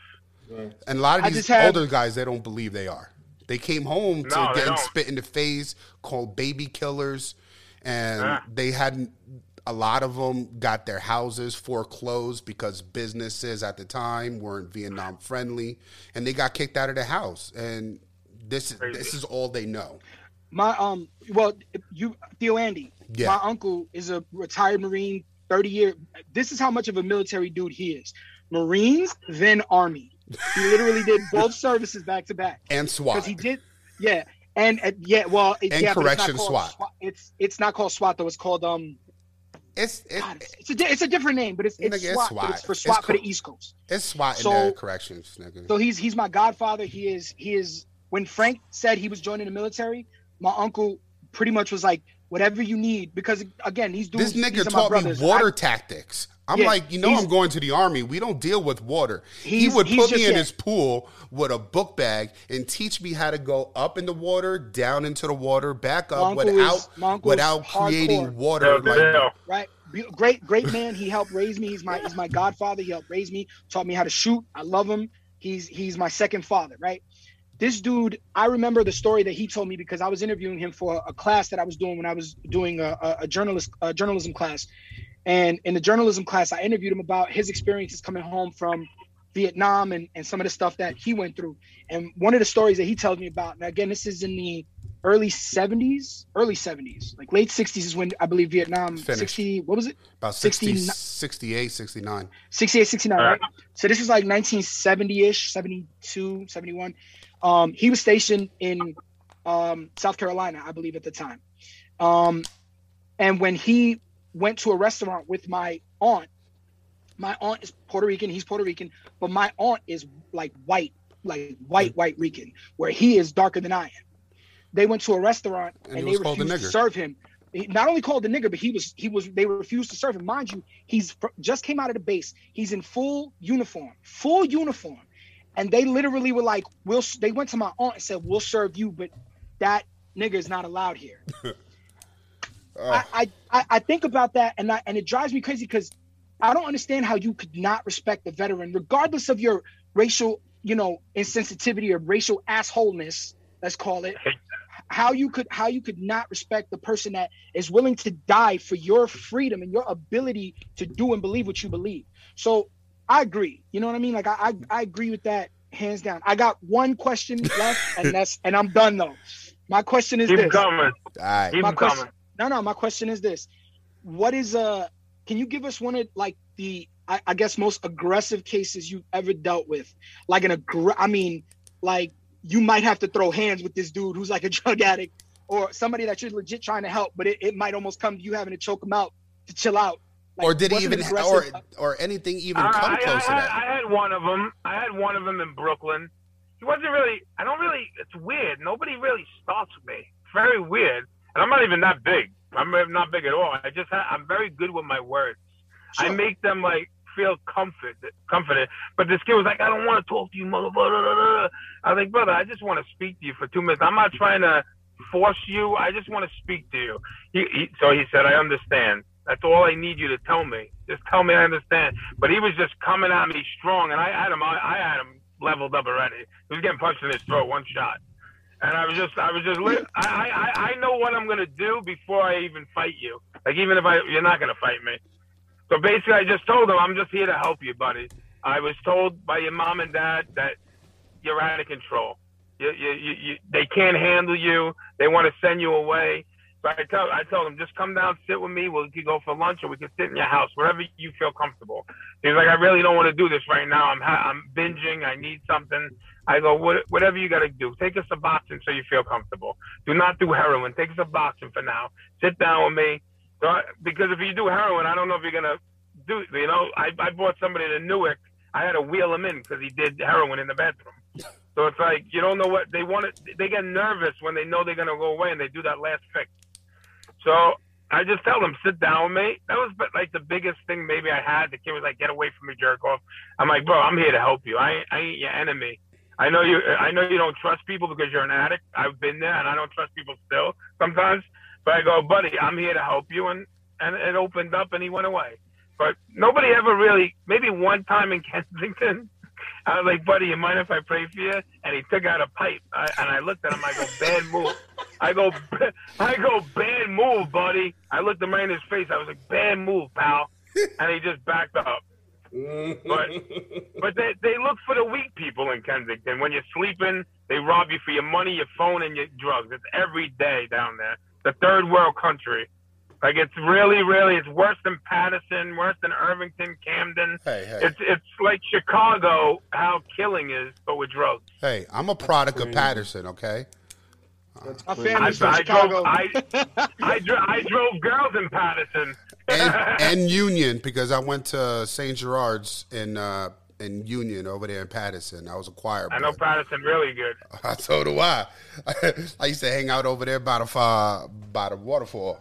And a lot of I these just had- older guys, they don't believe they are. They came home to No, they getting don't. spit in the face, called baby killers, and Yeah. they hadn't. A lot of them got their houses foreclosed because businesses at the time weren't Vietnam friendly, and they got kicked out of the house. And this this is all they know. My um, well, you Theo Andy. Yeah. My uncle is a retired Marine, thirty year. This is how much of a military dude he is. Marines, then Army. He literally did [laughs] both services back to back And SWAT. because he did. Yeah, and uh, yeah, well, it, And yeah, but it's not correction called SWAT. It's it's not called SWAT though. It's called um. It's it, God, it's, it's a it's a different name, but it's it's, Nigga, it's SWAT, SWAT. But it's for It's SWAT for the East Coast. it's SWAT in So- the corrections, nigga. So he's he's my godfather. He is he is when Frank said he was joining the military, my uncle pretty much was like, whatever you need, because again, he's doing this nigga these are my taught me water I- tactics. I'm Yeah, like, you know, I'm going to the army. We don't deal with water. He would he's put me in yeah. his pool with a book bag and teach me how to go up in the water, down into the water, back up uncle without is without creating hardcore. water. Yo, Like, Dale. right? Great, great man. He helped raise me. He's my he's my godfather. He helped raise me. Taught me how to shoot. I love him. He's he's my second father, right? This dude, I remember the story that he told me because I was interviewing him for a class that I was doing when I was doing a, a, a journalist a journalism class, and in the journalism class, I interviewed him about his experiences coming home from Vietnam and, and some of the stuff that he went through. And one of the stories that he tells me about, and again, this is in the early 70s, early 70s, like late 60s is when I believe Vietnam Finished. 60, what was it? about 60, 60 68, 69. 68, 69, Uh, right? So this is like 1970-ish, 72, 71. Um, he was stationed in um, South Carolina, I believe, at the time. Um, and when he went to a restaurant with my aunt, my aunt is Puerto Rican, he's Puerto Rican, but my aunt is like white, like white, hmm. white Rican, where he is darker than I am. They went to a restaurant And and, they was called a refused to serve him. He not only called the nigger, but he was he was they refused to serve him. Mind you, he's fr- just came out of the base. He's in full uniform, full uniform, and they literally were like, "We'll." They went to my aunt and said, "We'll serve you, but that nigger is not allowed here." [laughs] I, I I I think about that and I, and it drives me crazy because I don't understand how you could not respect the veteran, regardless of your racial, you know, insensitivity or racial assholeness. Let's call it. How you could how you could not respect the person that is willing to die for your freedom and your ability to do and believe what you believe. So I agree. You know what I mean? Like I I, I agree with that hands down. I got one question left, and that's and I'm done though. My question is Keep this. coming. All right. Keep My question, coming. No, no. My question is this: What is uh? Can you give us one of like the I, I guess most aggressive cases you've ever dealt with? Like an aggr- I mean, like you might have to throw hands with this dude who's like a [laughs] drug addict or somebody that you're legit trying to help, but it, it might almost come to you having to choke him out to chill out. Like, or did he even, or aggressive- or anything even I, come I, close to I, that? I had one of them. I had one of them in Brooklyn. He wasn't really. I don't really. It's weird. Nobody really starts with me. It's very weird. And I'm not even that big. I'm not big at all. I just. Ha- I'm very good with my words. I make them like feel comfort, comforted. But this kid was like, I don't want to talk to you, motherfucker. I was like, brother, I just want to speak to you for two minutes. I'm not trying to force you. I just want to speak to you. He, he, so he said, I understand. That's all I need you to tell me. Just tell me I understand. But he was just coming at me strong, and I had him. I, I had him leveled up already. He was getting punched in his throat, one shot. And I was just, I was just, li- I, I, I- know what I'm gonna do before I even fight you. Like even if I, you're not gonna fight me. So basically, I just told him, I'm just here to help you, buddy. I was told by your mom and dad that you're out of control. You, you, you, you, they can't handle you. They want to send you away. So I tell, I told him, just come down, sit with me. We could go for lunch, or we can sit in your house, wherever you feel comfortable. He was like, I really don't want to do this right now. I'm, ha- I'm binging. I need something. I go, what, whatever you got to do. Take Suboxone so you feel comfortable. Do not do heroin. Take Suboxone for now. Sit down with me. So I, because if you do heroin, I don't know if you're gonna do. You know, I, I brought somebody to Newark. I had to wheel him in because he did heroin in the bathroom. [laughs] So it's like you don't know what they want. To, they get nervous when they know they're gonna go away and they do that last fix. So I just tell them, sit down with me. That was but, like the biggest thing maybe I had. The kid was like, get away from me, jerk off. I'm like, bro, I'm here to help you. I I ain't your enemy. I know you. I know you don't trust people because you're an addict. I've been there, and I don't trust people still sometimes. But I go, buddy, I'm here to help you, and and it opened up, and he went away. But nobody ever really. Maybe one time in [laughs] Kensington, I was like, buddy, you mind if I pray for you? And he took out a pipe, I, and I looked at him. I go, bad move. I go, [laughs] I go, bad move, buddy. I looked him right in his face. I was like, bad move, pal. And he just backed up. But but they they look for the weak people in Kensington. When you're sleeping, they rob you for your money, your phone, and your drugs. It's every day down there. The third world country. Like it's really, really, it's worse than Paterson, worse than Irvington, Camden. Hey, hey. It's it's like Chicago, how killing is, but with drugs. Hey, I'm a product of Paterson, okay? That's My crazy. I, I Chicago. drove I I, dro- I drove girls in Paterson. And, [laughs] and Union because I went to St. Gerard's in uh, in Union over there in Paterson. I was a choir boy. I know Paterson really good. so [laughs] do I. [laughs] I used to hang out over there by the by the waterfall.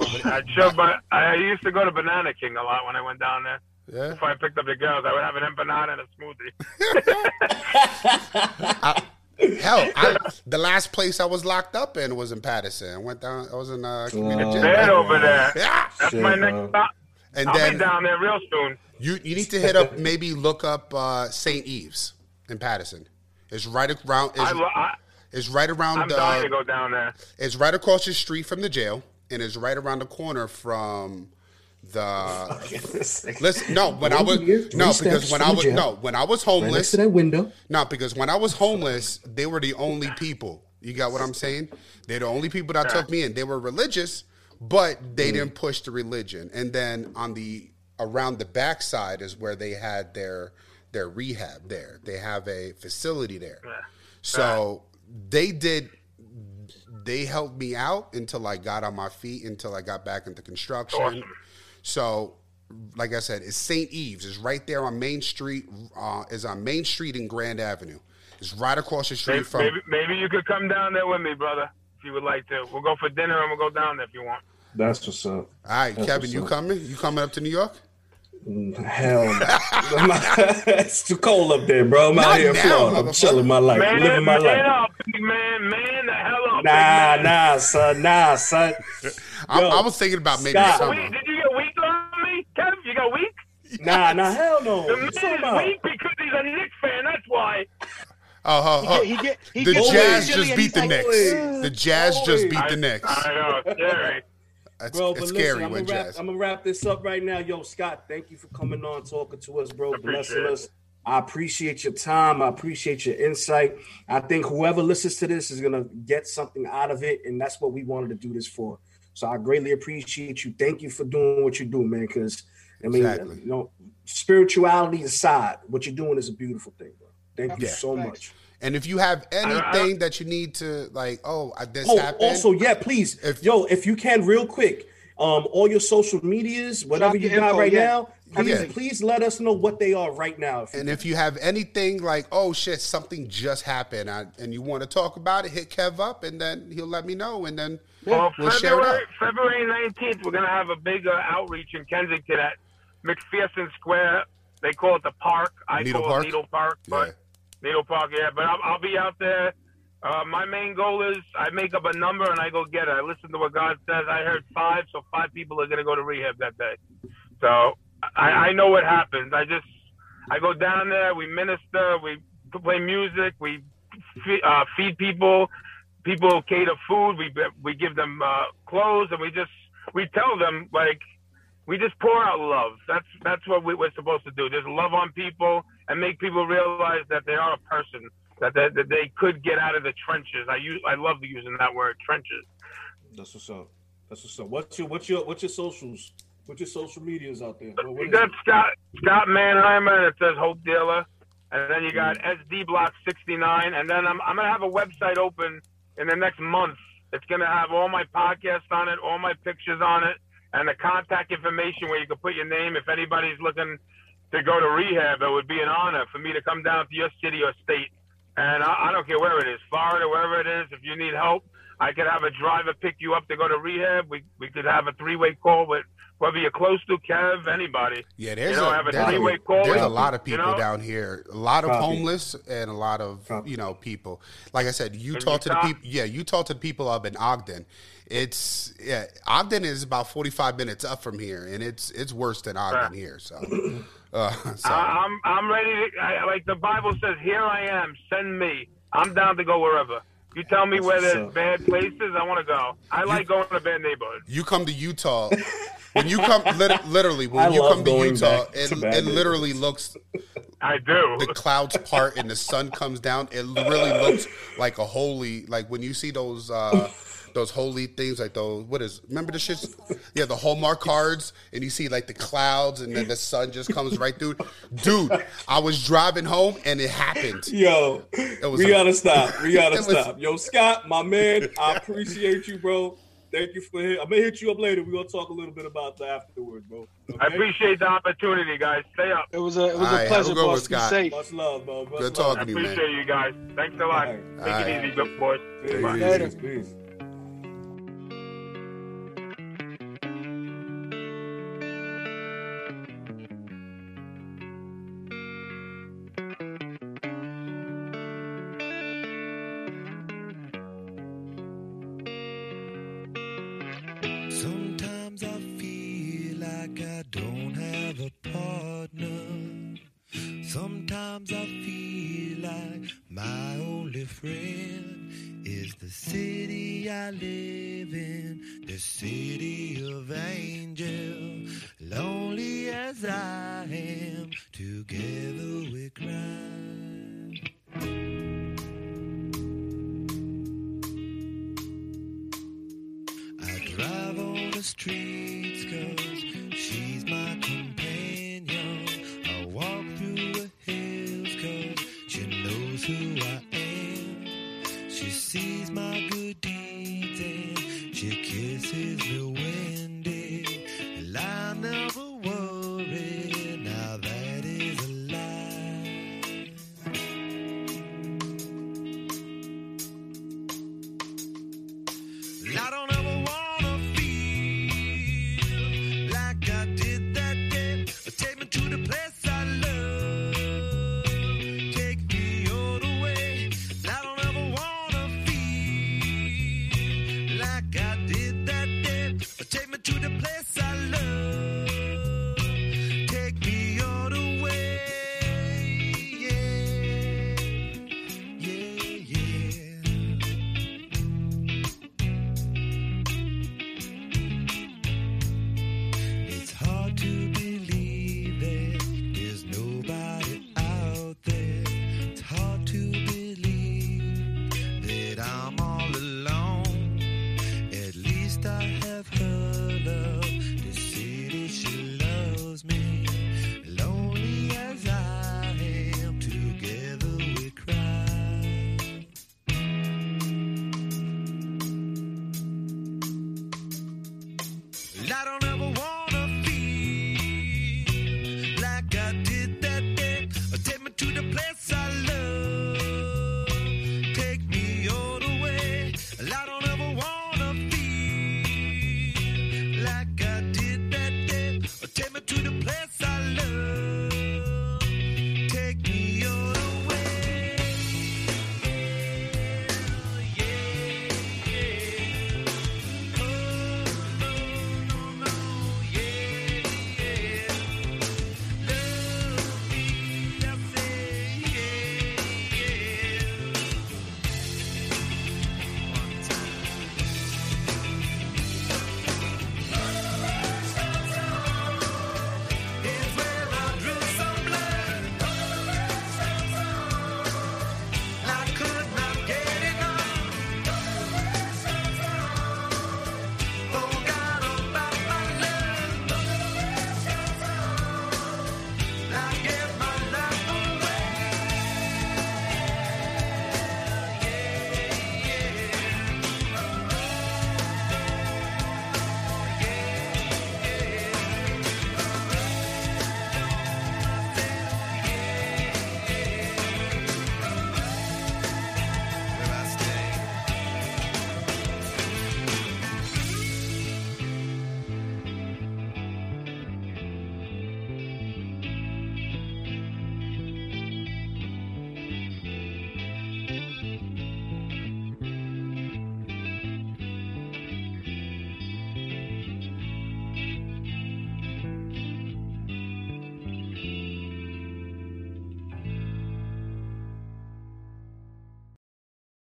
I but I used to go to Banana King a lot when I went down there. Yeah. Before I picked up the girls, I would have an empanada and a smoothie. Hell, I, the last place I was locked up in was in Paterson. I went down. I was in uh, community Oh. jail. Bad over there. Yeah. That's Shit, my bro. next stop. And I'll be then down there real soon. you you need to hit up maybe look up uh, St. Eve's in Paterson. It's right around. It's, I, I, it's right around. I'm dying to Uh, go down there. it's right across the street from the jail, and it's right around the corner from the. [laughs] Oh, [laughs] Listen, no, when I was Three no because when I was jail. no when I was Right next homeless. to that window. No, because when I was homeless, they were the only people. You got what I'm saying? They're the only people that took me in. They were religious, but they didn't push the religion. And then on the around the backside is where they had their their rehab there. They have a facility there. So they did they helped me out until I got on my feet, until I got back into construction. Awesome. So, like I said, it's St. Eve's. It's right there on Main Street. Uh, is on Main Street and Grand Avenue. It's right across the street Maybe, from. maybe, maybe you could come down there with me, brother, if you would like to. We'll go for dinner and we'll go down there if you want. That's what's up. All right, That's Kevin, you up. coming? You coming up to New York? Hell no. [laughs] it's too cold up there, bro. I'm Not out here in now, Florida. I'm chilling my life. Man, living my man life. up, man, man, the hell up, Nah, man. nah, son. Nah, son. [laughs] I, Yo, I was thinking about maybe Scott. summer. Wait, did you get You got weak? Nah, nah, hell no. The man talking is about? weak because he's a Knicks fan. That's why. Oh, oh, oh. He get, he the gets Jazz just beat the like, Knicks. The Jazz just beat the Knicks. I know, scary. It's, Bro, but scary listen, I'm when gonna, wrap, Jazz. I'm gonna wrap this up right now. Yo, Scott, thank you for coming on, talking to us, bro, blessing us. I appreciate your time. I appreciate your insight. I think whoever listens to this is gonna get something out of it, and that's what we wanted to do this for. So I greatly appreciate you. Thank you for doing what you do, man. Because I mean, Exactly. you know, spirituality aside, what you're doing is a beautiful thing, bro. Thank you Yeah. so Thanks. much. And if you have I- anything that you need to like, oh, I- this Oh, happened. also, yeah, please, If- yo, if you can, real quick, um, all your social medias, whatever you your got info, right yeah. now, please, Everything. please let us know what they are right now. If you And if you have anything like, oh shit, something just happened, I, and you want to talk about it, hit Kev up, and then he'll let me know, and then Well, we'll share it out. February, February 19th, we're going to have a big uh, outreach in Kensington at McPherson Square. They call it the park. I Needle call Park? it Needle Park, but Yeah. Needle Park, yeah. But I'll, I'll be out there. Uh, my main goal is I make up a number and I go get it. I listen to what God says. I heard five, so five people are going to go to rehab that day. So I, I know what happens. I just I go down there. We minister. We play music. We fe- uh, feed people. People cater food. We we give them uh, clothes, and we just we tell them like we just pour out love. That's that's what we, we're supposed to do. Just love on people and make people realize that they are a person. That they, that they could get out of the trenches. I use I love using that word trenches. that's what's up. That's what's up. What's your what's your what's your socials? What's your social medias out there? What You got it? Scott Scott Mannheimer that says Hope Dealer, and then you got mm-hmm. SD Block 69, and then I'm I'm gonna have a website open in the next month. It's gonna have all my podcasts on it, all my pictures on it, and the contact information where you can put your name if anybody's looking to go to rehab. It would be an honor for me to come down to your city or state, and I, I don't care where it is, Florida, wherever it is. If you need help, I could have a driver pick you up to go to rehab. We we could have a three way call with whether you're close to Kev, anybody. Yeah, there's You know, a, have a three-way call there's a lot of you people know? down here. A lot of Copy. homeless and a lot of Copy. you know people. Like I said, you talk to the people. Yeah, you talk to the people up in Ogden. It's yeah, Ogden is about 45 minutes up from here, and it's it's worse than Ogden Right. here. So, uh, [laughs] so I, I'm I'm ready to I, like the Bible says. Here I am. Send me. I'm down to go wherever. You tell me That's where what's there's up. bad places. I want to go. I like going to bad neighborhoods. you come to Utah. when you come, lit- literally, when I you come to Utah, back it, to it literally looks I do. the clouds part and the sun comes down. It really looks like a holy, like when you see those uh those holy things, like those what is remember the shit? Yeah, the Hallmark cards, and you see like the clouds, and then the sun just comes right through. Dude, I was driving home and it happened. Yo, was we gotta stop. We gotta [laughs] It was- stop. Yo, Scott, my man, I appreciate you, bro. Thank you for hit. I'm gonna hit you up later. We're gonna talk a little bit about that afterwards, bro. I appreciate the opportunity, guys. Stay up. It was a it was All right, a have a pleasure, good one, boss. Be Scott. safe. Much love, bro. Much Good love. talking I to you, man. appreciate you guys. Thanks a lot. All right. Take All it right. easy, good boys. Peace, Bye. Later. peace, peace. live in the city of angel. Lonely as I am, together we cry. street.